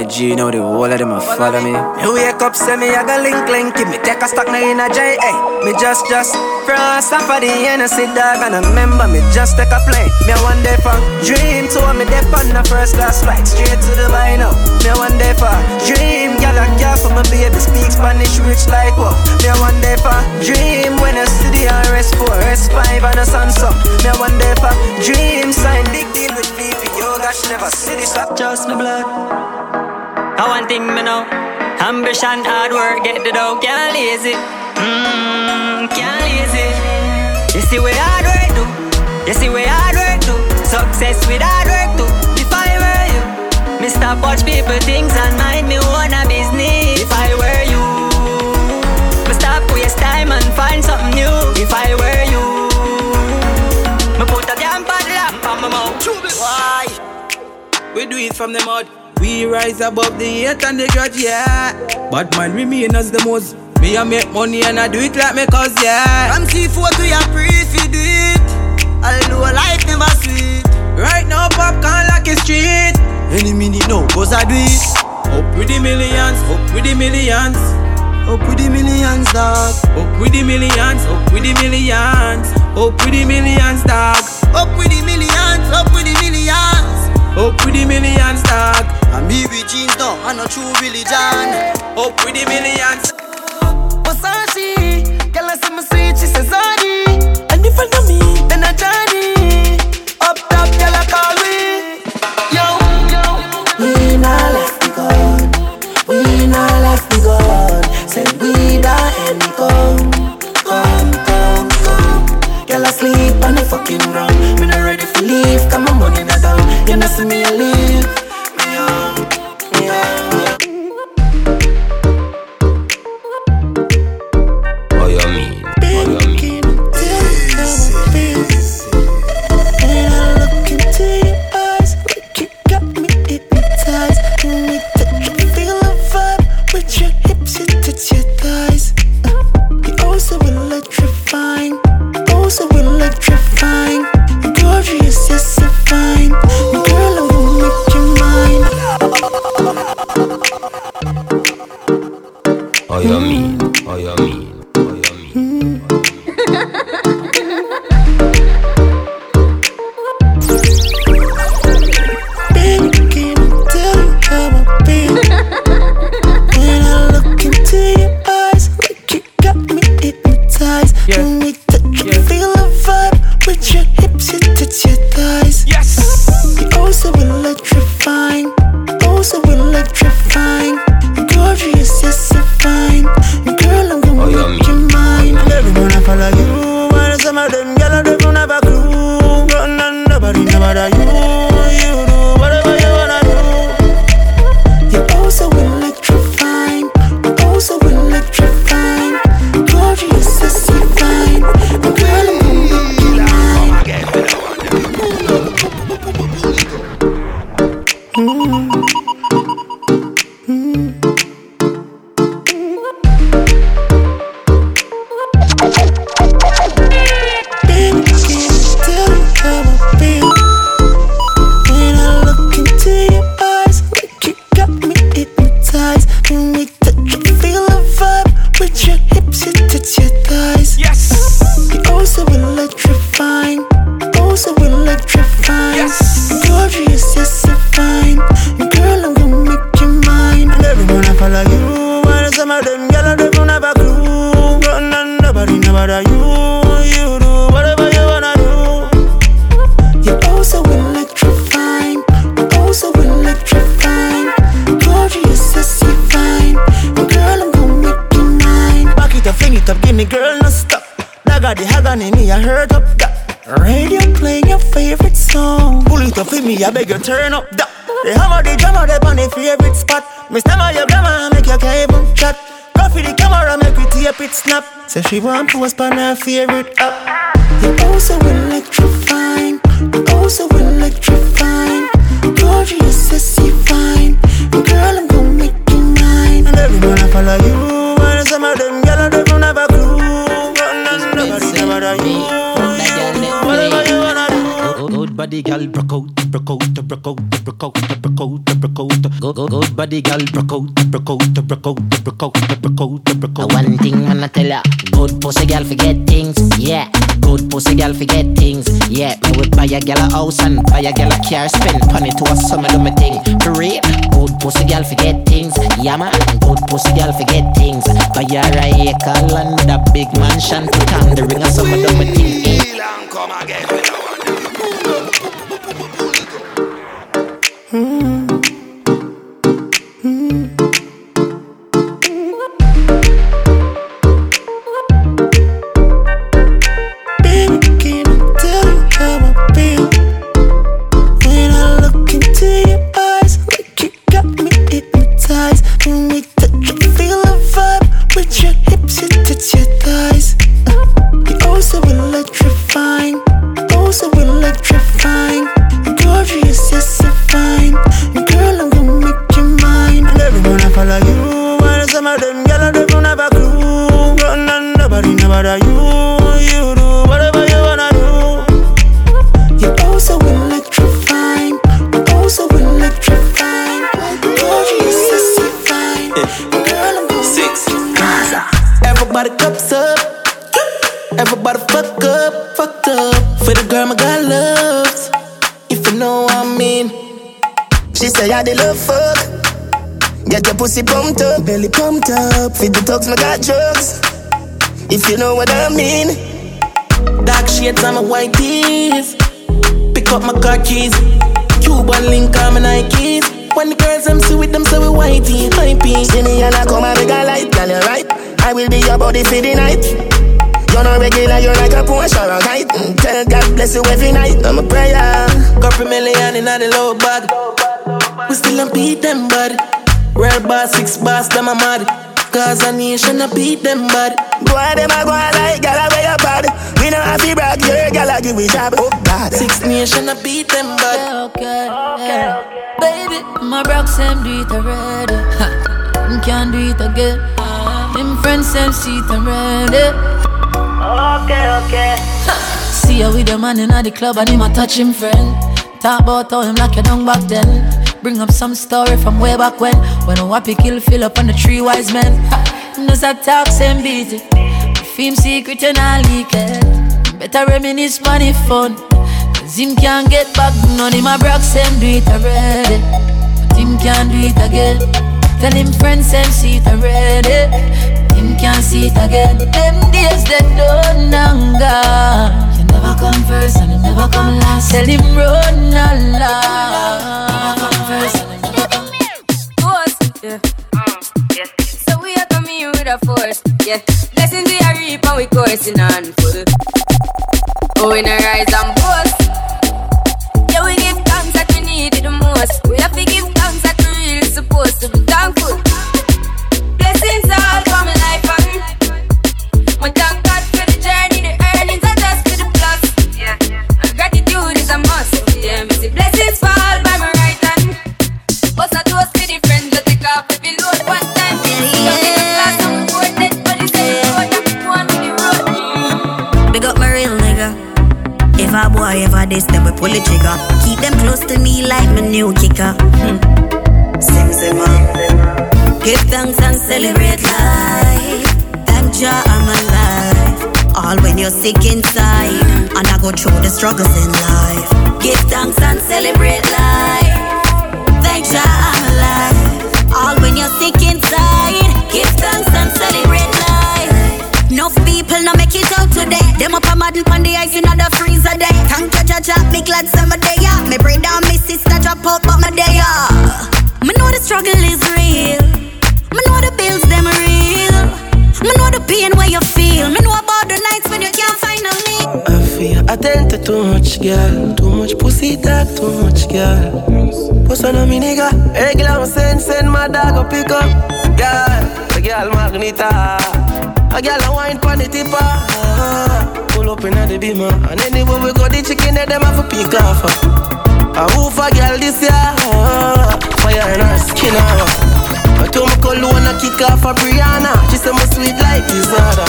G, you know the whole of them a follow me. Me wake up, say me I got link link. Give me take a stock now in a J. Hey, me just just frost off of the Hennessy dog and I remember me just take a plane. Me one day for dream to me dip on the first class flight straight to Dubai now. Me one day for dream, gyal and girl for my baby speak Spanish rich like what? Me one day for dream when I see the RS4, S5 and a Samsung. Me one day for dream sign big deal with VP. Yo, gosh, never see this up just my blood. I one thing me know? Ambition, hard work, get the dough, can't lazy Mmm, can't lazy You see where hard work do? You see where hard work do? Success with hard work too If I were you Me stop watch people things and mind me own a business. If I were you Me stop waste time and find something new. If I were you Me put a damn bad lamp on my mouth. Why? We do it from the mud. We rise above the hate and the grudge, yeah. But man remain as the most. Me I make money and I do it like me cause, yeah. From C4 to your priest, you do it. Although life never sweet. Right now, popcorn like a street. Any minute now, cause I do it. Up with the millions, up with the millions. Up with the millions, dog. Up with the millions, up with the millions. Up with the millions, dog. Up with the millions, up with the millions. Up with the millions, dog. And me with jeans now, and a true religion. Up with the millions. Versace, girl I see me sweet, she says Zodi. And if I know me, then I Johnny. Up top, girl I call me. Yo, yo. We not left the gun. We not left the gun. Said we not end the gun. Come, come, come. Girl, I sleep on the fucking ground. Me not ready for leave. Come on, money not down. You not see me leave. Me on, me on. Oh, you mean? Oh, you mean? When Oh, you she want post on her favorite app. You're oh so electrifying, you're oh so electrifying. Gorgeous, sexy, fine. Girl, I'm gonna make you mine. And everyone I follow you, and some of them girls don't have a clue. Nobody never you body gal broke out, broke out, broke out, broke out, broke out, broke out. Go go good body gal broke out, broke out, broke out, broke out, broke out, broke out. One thing man I tell ya, good pussy gal forget things, yeah. Good pussy gal forget things, yeah. Me would buy a gal a house and buy a gal a car, spend money to a summer do my thing. For good pussy gal forget things, yeah man. Good pussy gal forget things. Buy a acre land, a big mansion, put on the ring a summer do my thing. Eh. Come again. Dogs, my got drugs. If you know what I mean. Dark shades on my white tees. Pick up my car keys. Cuban link on my Nikes. When the girls I'm see with them, so we whitey, hypey. See me and I come and make a light, girl, you right. I will be your body for the night. You're not regular, you're like a Porsche or a. Mm, tell God bless you every night. I'm a prayer. Couple million in the low bag. We still beat them, bud. Real boss, six boss, them a mad. Cause a nation a beat them bad. Boy, them a go like gala where you bad. We know have to brag, your gala give me job. Oh God. Six nation a beat them bad. Okay, okay, yeah. Baby, my broke same do it already. Ha. Can't do it again. Them friends same see it already. Okay, okay. See you with your man in the club and him a touch him friend. Talk about how him lock you down back then. Bring up some story from way back when. When a wappy kill up on the three wise men. Knows I talk same beat Film secret and I leak it. Better reminisce money fun. Cause him can't get back None of my broke same do it already. But him can't do it again. Tell him friends same see it already. Him can't see it again. Them days that don't You never come first and never come last. Tell him run along yeah. So we are coming with a force, yeah. Blessings we are reap and we coursing on full. Oh, we not rise and boast. Pull the trigger. Keep them close to me like my new kicker. Hmm. Sing, sing. Give thanks and celebrate life. Thank Jah I'm alive. All when you're sick inside, and I go through the struggles in life. Give thanks and celebrate life. Thank Jah I'm alive. All when you're sick inside, give thanks and celebrate life. Enough people now make it out today. Them up a madden pon the ice in the freezer day. Thank you, Jah Jah, me glad some day yeah. Me bring down me sister drop out, but my day yeah. Me know the struggle is real. Me know the bills them real. Me know the pain where you feel. Me know about the nights when you can't find a. I feel I too much girl, too much pussy talk, too much girl. Puss on a me nigga, regular I'm send send my dog go pick up. Girl, a girl magnita, a girl a wine pon the tipper. Uh, pull up inna the beamer, and anywhere we go the chicken head them have to pick off. Uh. A who for girl this year, uh, fire in her skin. Uh. I told my cologne a kick off a Brianna, she say my sweet like disorder.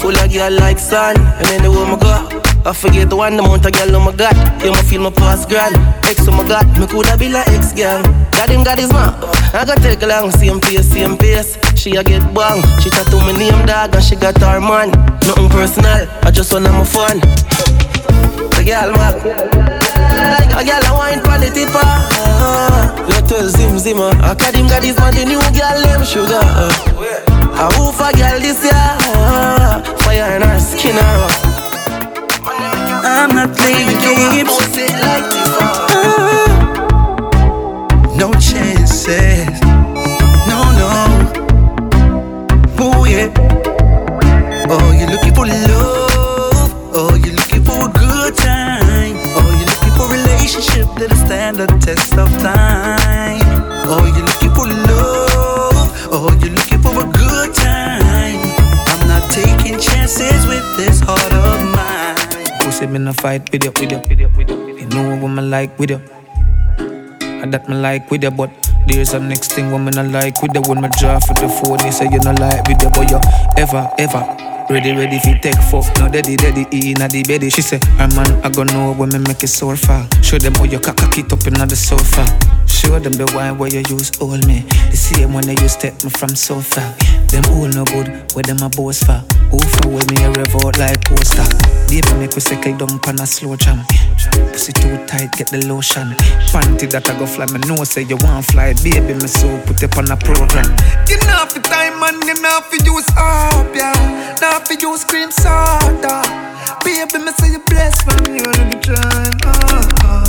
Full of girl like sun, and anywhere me go. I forget the one amount of girl oh my god You me feel my past grand Ex oh my god, me coulda be like ex girl God him God is man I got to take along same pace, same pace She a get bang. She tattoo my name dog and she got her man. Nothing personal, I just wanna my fun. The girl man. A girl a wine pon the tipper. Uh, Let her zim zimmer. I got him got his man the new girl name sugar. Uh. I woof a girl this year. Uh, Fire in her skin uh. I'm not playing games. Relationship that'll stand the test of time. Oh, you're looking for love. Oh, you're looking for a good time. I'm not taking chances with this heart of mine say me no fight with you, with you, with you, with you. You know what me like with you. And that me like with you, but there's a next thing me not like with you. When me draw for the phone, you say you no like with you, but you ever, ever Ready, ready fi take fuck. No daddy, daddy, inna the beddy. She say, her man, I gonna know when me make it so far. Show them how you cock it up inna the sofa. Show them the wine where you use hold me. The same when they use take me from so far. Them all no good, where them a boss for. Who for with me a revolt like poster. Baby make we circle down pan a slow jam. Pussy too tight, get the lotion. Panty that I go fly, me know say you want fly. Baby, me so put it on a program. Enough the time and enough for use up, yeah. Now for you cream soda. Baby, me say you blessed from you be trying. Uh,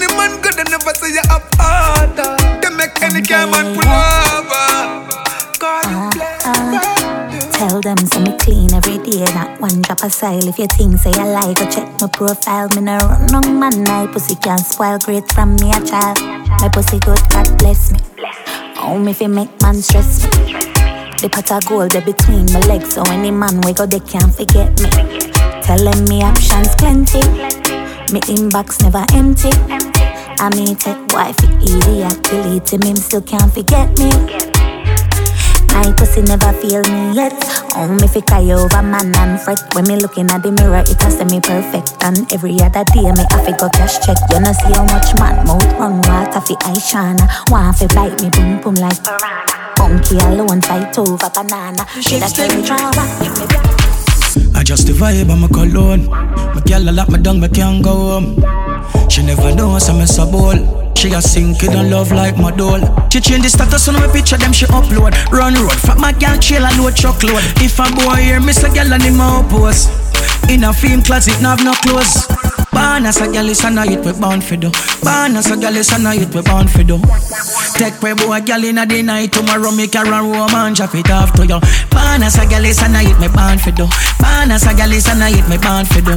Any man good, I never say you up harder. They make any man pull over. God, you uh-huh. bless. Uh-huh. Tell them so me clean every day, not one drop of style. If you think say I like, go check my profile. Me no run on man, my pussy can't spoil great from me a child. My pussy good, God bless me. Oh, me fi make man stress me. The pot of gold there between my legs, so any man we go they can't forget me. Telling me options plenty, me inbox never empty. I may take wife idiot, delete him, him still can't forget me. My pussy never feel me yet. Oh, me fi cry over man and fret. When me looking at the mirror, it has me perfect. And every other day, me have go cash check. You know see how much man mouth run water fi I shana. Want fi bite me boom boom like piranha. Monkey alone fight over banana. She that carry drama. I just the vibe, I'm a cologne. My girl a lock me down, me can't go home. She never knows I'm a sabol. She a sink it on love like my doll. She change the status on my picture, them she upload. Run road, fuck my girl, chill and load truckload. If a boy here, miss a girl and him a post. In a film closet, no have no clothes. Born as a gal is a night we born for do. Born as a gal is a night we born for do. Take we boy gal in a the night tomorrow me carry home and drop it off to you. Born as a gal is a night me born for do. Born as a gal is a night me born for do.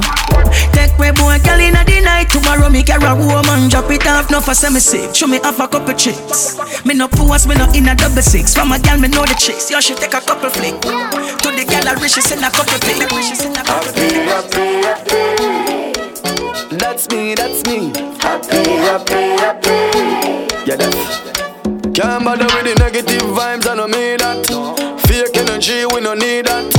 Take we boy gal in a the night tomorrow me carry home and drop it off. No for semi sick. Show me off a couple chicks. Me no pose, me no in a double six. From a gal me know the chicks. Yo she take a couple flick. To the gal I wish she send a couple pic. She send a couple pic. Happy, happy, happy. That's me, that's me. Happy, happy, happy. Yeah, that's. Can't bother with the negative vibes, I don't mean that. Fake energy, we don't need that.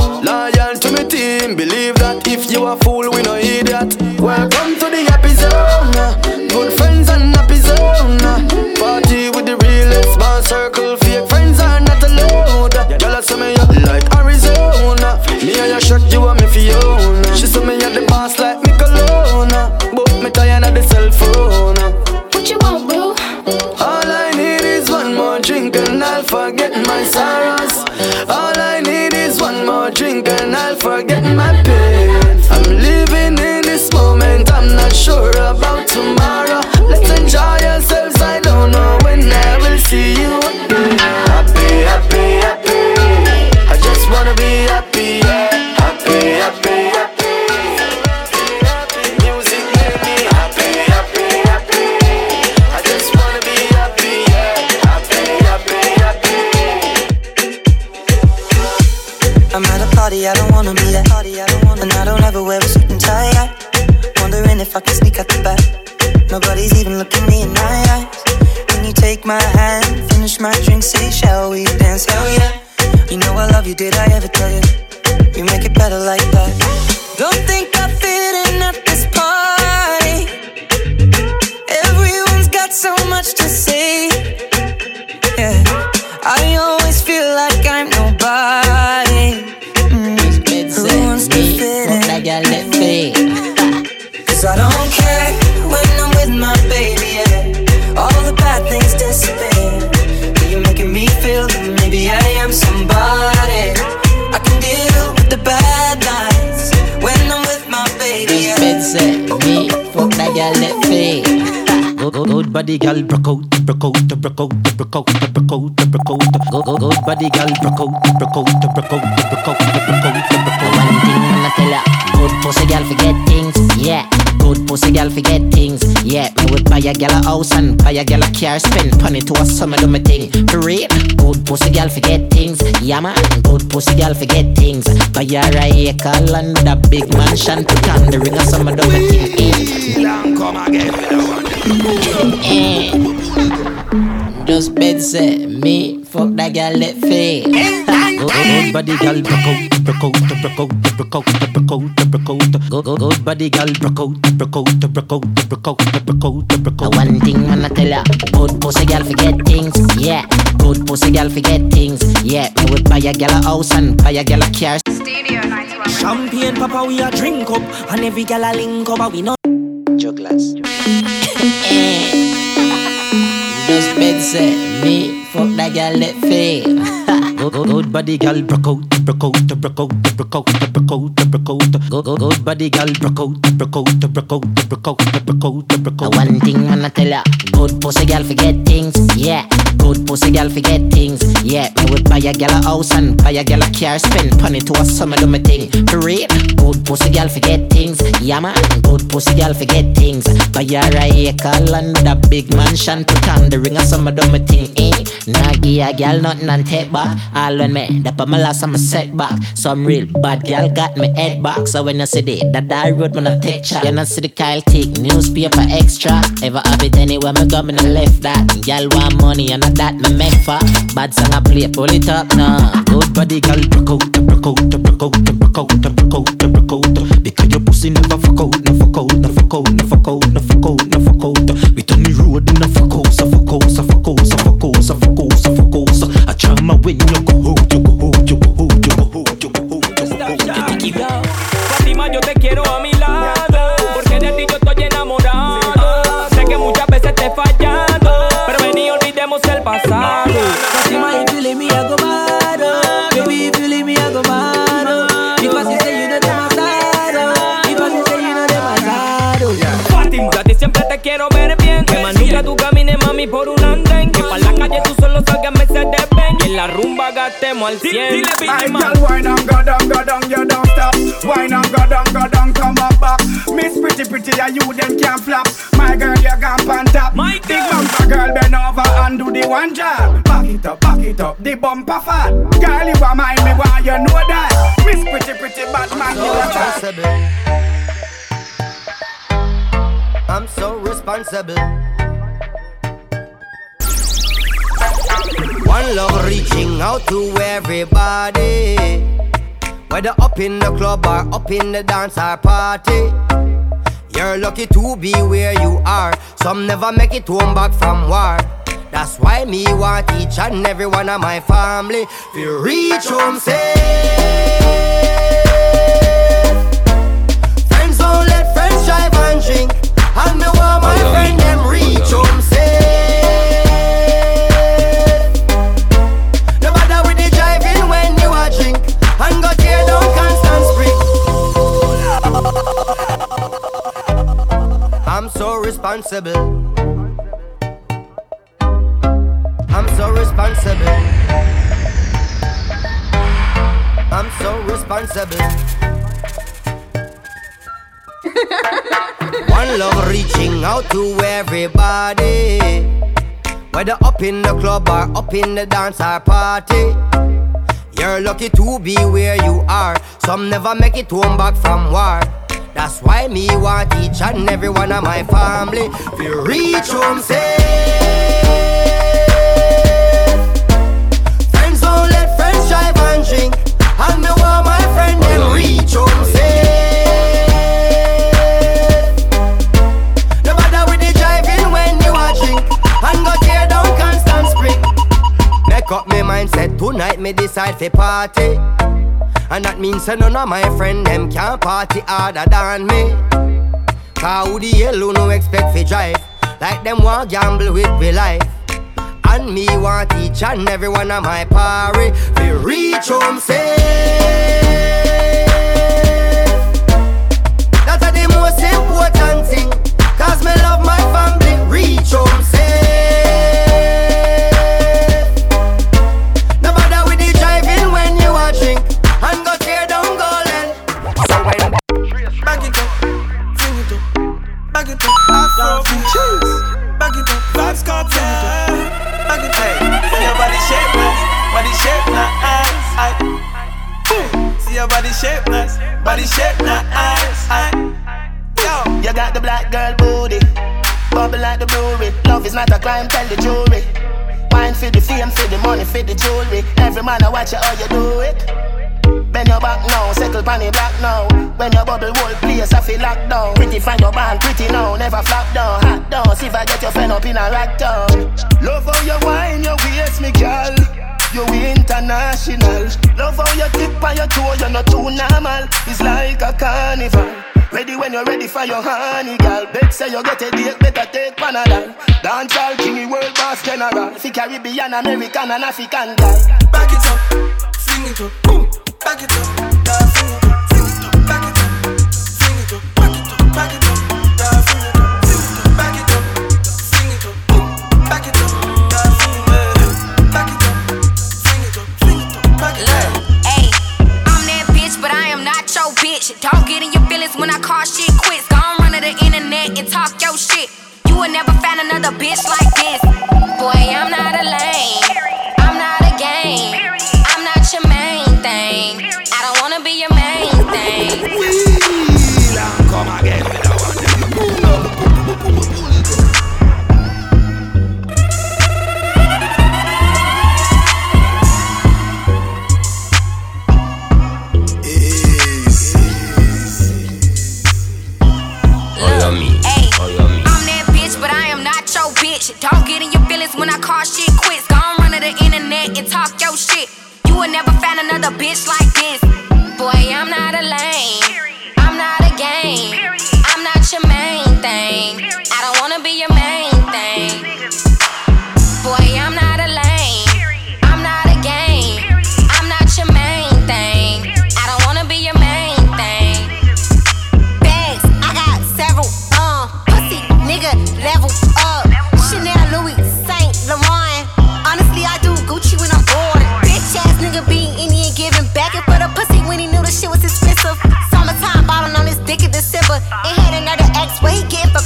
Team, believe that. If you a fool, we no idiot. Welcome to the happy zone. Good friends and happy zone. Party with the realest, small circle. Fake friends are not allowed. Y'all say me up like Arizona. Me and your shot, you and me Fiona. She say me at the boss like me Kelowna. But me tired of the cell phone. What you want, boo? All I need is one more drink and I'll forget my sorrows. Drink and I'll forget my pain. I'm living in this moment, I'm not sure about tomorrow. If I can sneak out the back. Nobody's even looking me in my eyes. When you take my hand, finish my drink, say, shall we dance? Hell yeah. You know I love you, did I ever tell you? You make it better like that. Don't think I fit in at this party. Everyone's got so much to say. Yeah, I always feel like I'm nobody. Mm. Who wants to fit in? Cause I don't care when I'm with my baby. Yeah. All the bad things disappear. Yeah, You're making me feel that maybe I am somebody. I can deal with the bad nights when I'm with my baby. Yeah. me, fuck that girl, let fade. Good, good, good body girl, broke out, broke out, broke out, broke out, broke out, broke out. Good, good, good body girl, broke out, broke out, broke out, broke out, broke out, broke out. One thing I'ma tell ya, good pussy girl forget things, yeah. Good pussy girl forget things, yeah. Me would buy a girl a house and buy a girl a car, spend money to a summer do me thing. For real, good pussy girl forget things, yeah man. Good pussy girl forget things. Buy her a acre land with a big mansion, put on the ring a summer do me thing. Eh. Come again with that one. Eh. Just bed set me, fuck that girl let fade. Good, good body girl, broke out, broke out, broke out, broke out, broke out, broke out. Good, good, good body girl, broke out, broke out, broke out, broke out, broke out, broke out. One thing man I tell ya, good pussy girl forget things, yeah. Good pussy girl forget things, yeah. Me would buy a girl a house and buy a girl a car. Champagne, papa, we a drink up, and every gal a link up, but we know. Jugglers. Just bed set me, fuck that girl let fade. Good, good, body girl, broke out, broke out, broke out, broke out, broke out, broke out. Good, good, good body girl, broke out, broke out, broke out, broke out, broke out, broke out. One thing man I tell ya, good pussy girl forget things, yeah. Good pussy girl forget things, yeah. Me would buy a girl a house and buy a girl a car, spend money to a summer do me thing. For real, good pussy girl forget things, yeah man. Good pussy girl forget things. Buy her a acre land with a big mansion, put on the ring a summer do me thing, eh. Nah give a girl nothing and take back. All when me, that put my last I'm a setback. Some real bad girl got me head back. So when you see the that I road when I take chat. You know see the Kyle take newspaper extra. Ever have it anywhere me go me no left that. Girl want money and I that me make for. Bad song I play, pull it up now. Good body girl, broke out, broke out, broke out, broke out, broke out, broke out. Because your pussy never fuck out, no fuck out, no fuck out, no fuck out, no fuck out, no fuck out. We turn the road a fuck out, so fuck out, so fuck out, so fuck out, so fuck out. I try my you Fátima, yo te quiero a mi lado, porque de ti yo estoy enamorado. Sé que muchas veces te he fallado, pero ven y olvidemos el pasado. Fatima, if you leave me, I go mad. Baby, you leave me, I go mad. If I say you. If I say you know demasiado. Fátima, a ti siempre te quiero ver bien. Que más nunca tú camines, mami, por un andén. Que pa' la calle tú solo salgas Mercedes Benz. Y en la rumba gastemos al 100. Hey, girl, wine and go down, go down, you don't stop. Wine and go down, go down, come up back. Miss Pretty Pretty, and you them can't flap. My girl, you gone pan top. My Big bumper girl, bend over and do the one job. Back it up, back it up, the bumper fat. Girl, you are mine, me why you know that. Miss Pretty Pretty, bad man, you a chat. I'm so responsible. One love reaching out to everybody. Whether up in the club or up in the dance or party. You're lucky to be where you are. Some never make it home back from war. That's why me want each and every one of my family to reach home safe. Friends don't let friends drive and drink. Responsible. I'm so responsible. I'm so responsible. One love reaching out to everybody. Whether up in the club or up in the dance or party. You're lucky to be where you are. Some never make it home back from war. That's why me want each and every one of my family to reach home safe. Friends don't let friends drive and drink, and me want my friend them reach home safe. Make up my mindset tonight, me decide for party. And that means that none of my friend them can party harder than me. Cause who the hell who no expect fi drive? Like them want gamble with me life. And me want each and every one of my party fi reach home safe. That's the most important thing. Cause me love my family, reach home safe. Back it up, Afro cheese. Back it up, Vybz Kartel. Back it up, see your body shape nice, body shape nice. Boom. See your body shape nice, body shape nice. Aye. Yo, You got the black girl booty, bubble like the brewery. Love is not a crime, tell the jury. Wine for the fame, for the money, for the jewelry. Every man I watch you how you do it. Bend your back now, settle panny black now. When your bubble whole place, I feel locked down. Pretty find your band, pretty now, never flop down, hot down. See if I get your friend up in a rack down. Love how you wine, your waist, me girl. You international. Love how you tip on your toe, you're not too normal. It's like a carnival. Ready when you're ready for your honey, girl. Bet say you get a date, better take Panadol. Dance all king, world boss general. Fi Caribbean, American, and African guy. back it up, fling it up, boom. Bitch, but I am not your bitch. Don't get in your feelings when I call shit quits. Gon' run the internet and talk your shit. You will never find another bitch like this. Boy, I'm not a never found another bitch like sipper. Had another ex where he get for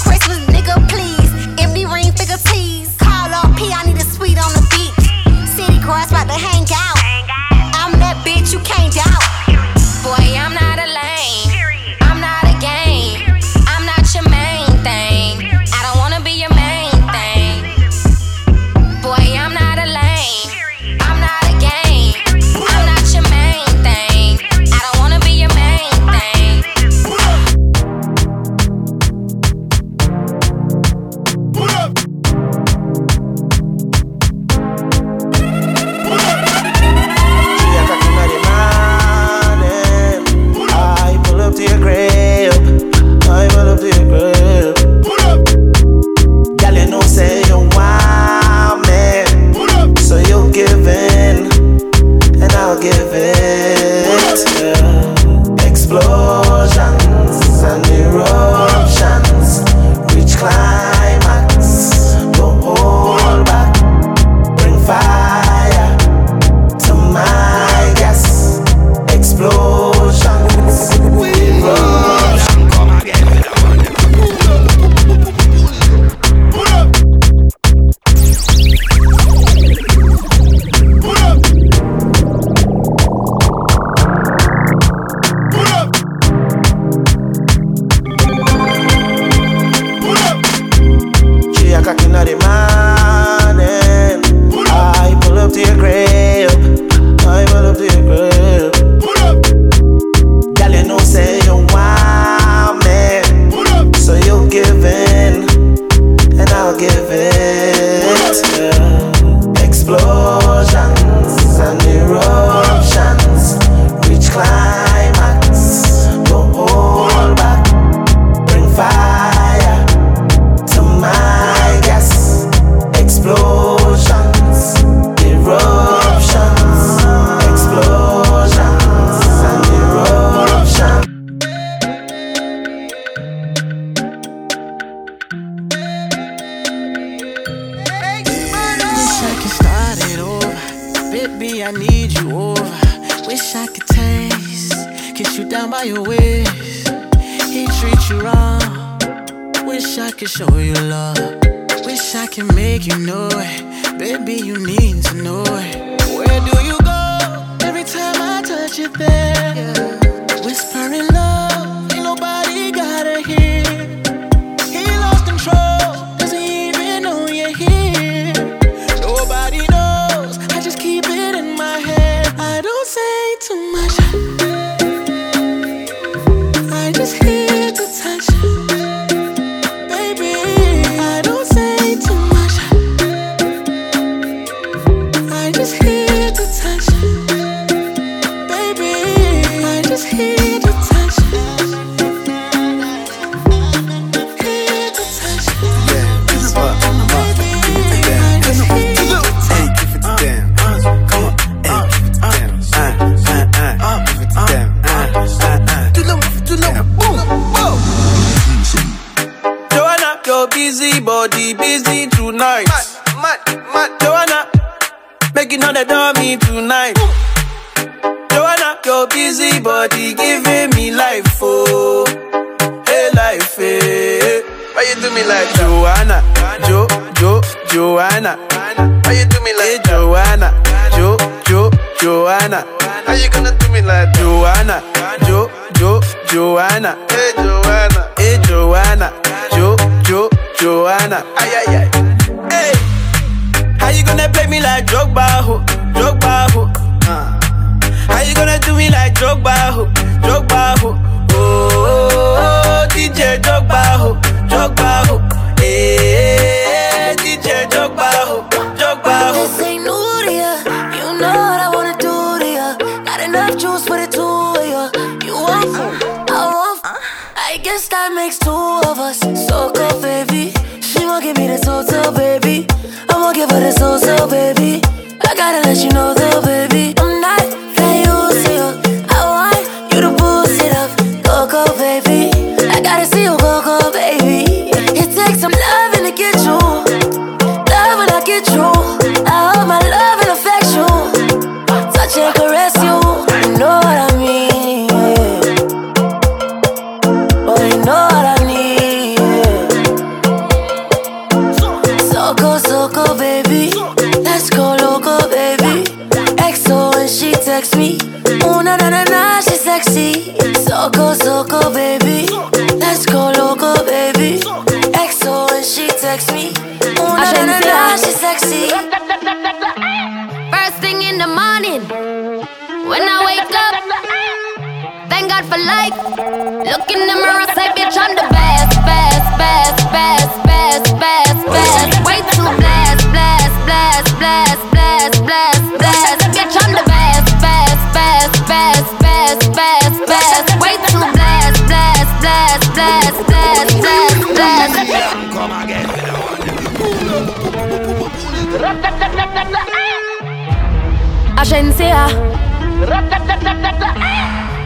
agencia.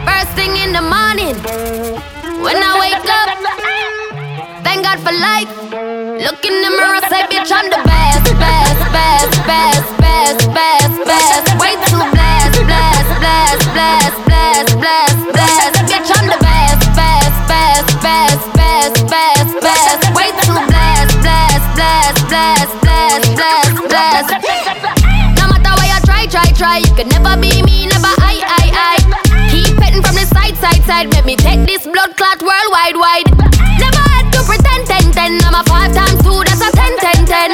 First thing in the morning, when I wake up, thank God for life. Look in the mirror, say, bitch, I'm the best, best, best, best, best, best, best. Way too blessed, blessed, blessed, blessed, blessed, blessed, blessed. Bitch, I'm the best, best, best, best, best, best, best. Way too blessed, blessed, blessed, blessed, blessed, blessed, blessed try, try. You could never be me, never I, I, I. Keep petting from the side, side, side. Make me take this blood clot worldwide, wide. Never had to pretend, ten, ten. I'm a five times two, that's a ten, ten, ten.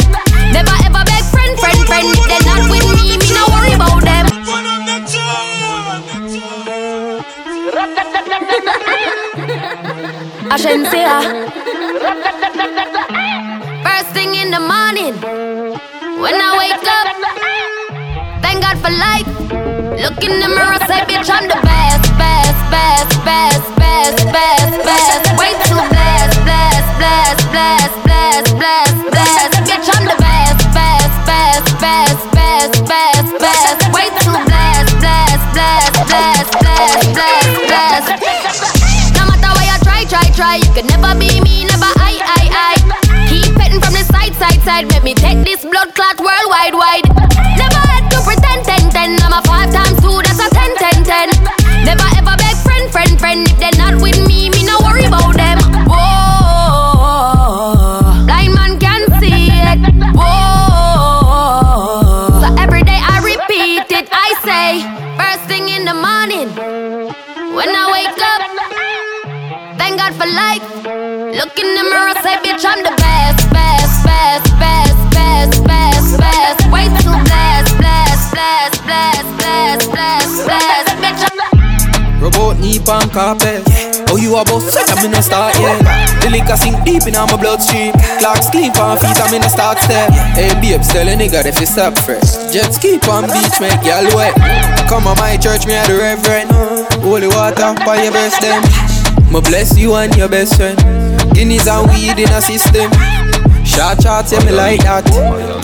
Never ever beg friend, friend, friend. They're not with me, me no worry about them. I shouldn't say First thing in the morning, when I wake up thank God for life. Look in the mirror, say, bitch, I'm the best, best, best, best, best, best, best. Way too blessed, blessed, blessed, blessed, blessed, blessed, No matter I try, try, try, you never be me, never I, I, I me side, side, side. let me take this blood clot worldwide, wide. Never had to pretend, ten, ten. I'm a five times two, that's a ten, ten, ten. Never ever beg friend, friend, friend. If they're not with me, me no worry about them. Whoa, blind man can see it. Whoa, so every day I repeat it. I say, first thing in the morning when I wake up, thank God for life. Look in the mirror, say, bitch, I'm the I'm knee palm carpet. Oh, you a boss, I'm in a start, yeah. The liquor sink deep in my bloodstream. Clocks clean for feet, I'm in a start step. Hey, babes, tell a nigga if it's up fresh. Jet ski on beach, make y'all wet. Come on my church, me a the reverend. Holy water, for your best them. Me bless you and your best friend. Guinness and weed in a system. Short shots, yeah, me like that.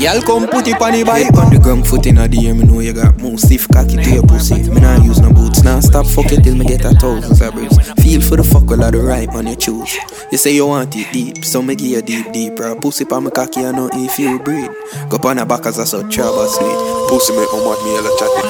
Y'all come put it on the bike. On the ground foot in the air, me know you got more stiff cocky to your pussy. Me nah use no boots, now stop fuck it till me get a thousands of bricks. Feel for the fuck all of the right man you choose. You say you want it deep, so me give you deep, deep. Bro, pussy pa me cocky, I know if you breathe. Go on the back as I saw trouble sweet. Pussy make me want me hella chatty.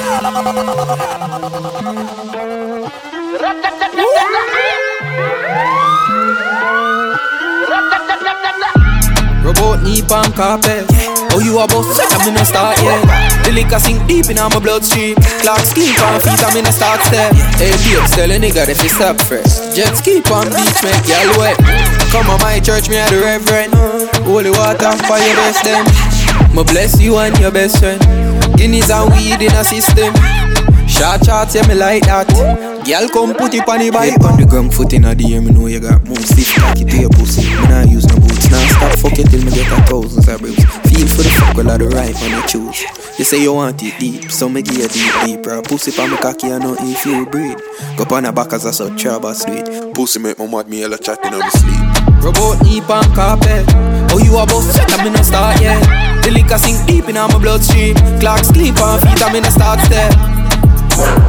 Robot knee palm carpet. Oh, you a boss, I'm in a start, yeah. The liquor sink deep in my bloodstream. Clocks clean on feet, I'm in a start step. Hey, babes, tell a nigga if it's up fresh. Jet ski on beach, make y'all wet. Come on my church, me a the reverend. Holy water your best them. Me bless you and your best friend. Guinness and weed in a system. Short shots, yeah, me like that. Girl, come put it on the bike. on the ground foot in the air, me know you got more stiff cocky to your pussy. Me nah use no boots, now stop fuck it till me get a thousands of bricks. Feel for the fuck all of the right when you choose. You say you want it deep, so me give you deep, deep. Bro, pussy pa me cocky, I know if you breathe. Go on the back as I saw trouble sweet. Pussy make my mad me hella chatting on me sleep. Robot knee palm carpet. Oh, you a boss, I'm in a start, yeah. The liquor sink deep in my bloodstream. Clocks sleep on feet, I'm in a start step. I'm.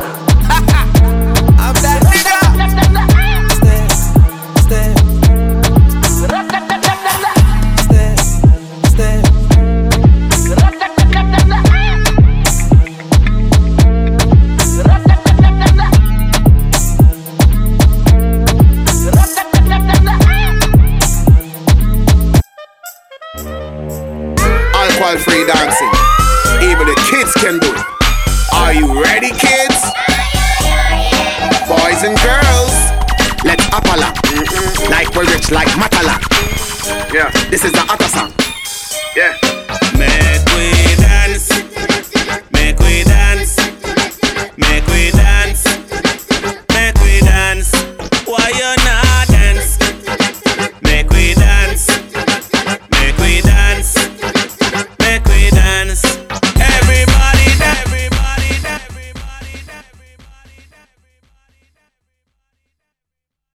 Alcohol free dancing. Even the kids can do it. Are you ready, kids? Boys and girls, let's apala. Like we're rich, like matala. Yeah, this is the other song. Yeah. Man.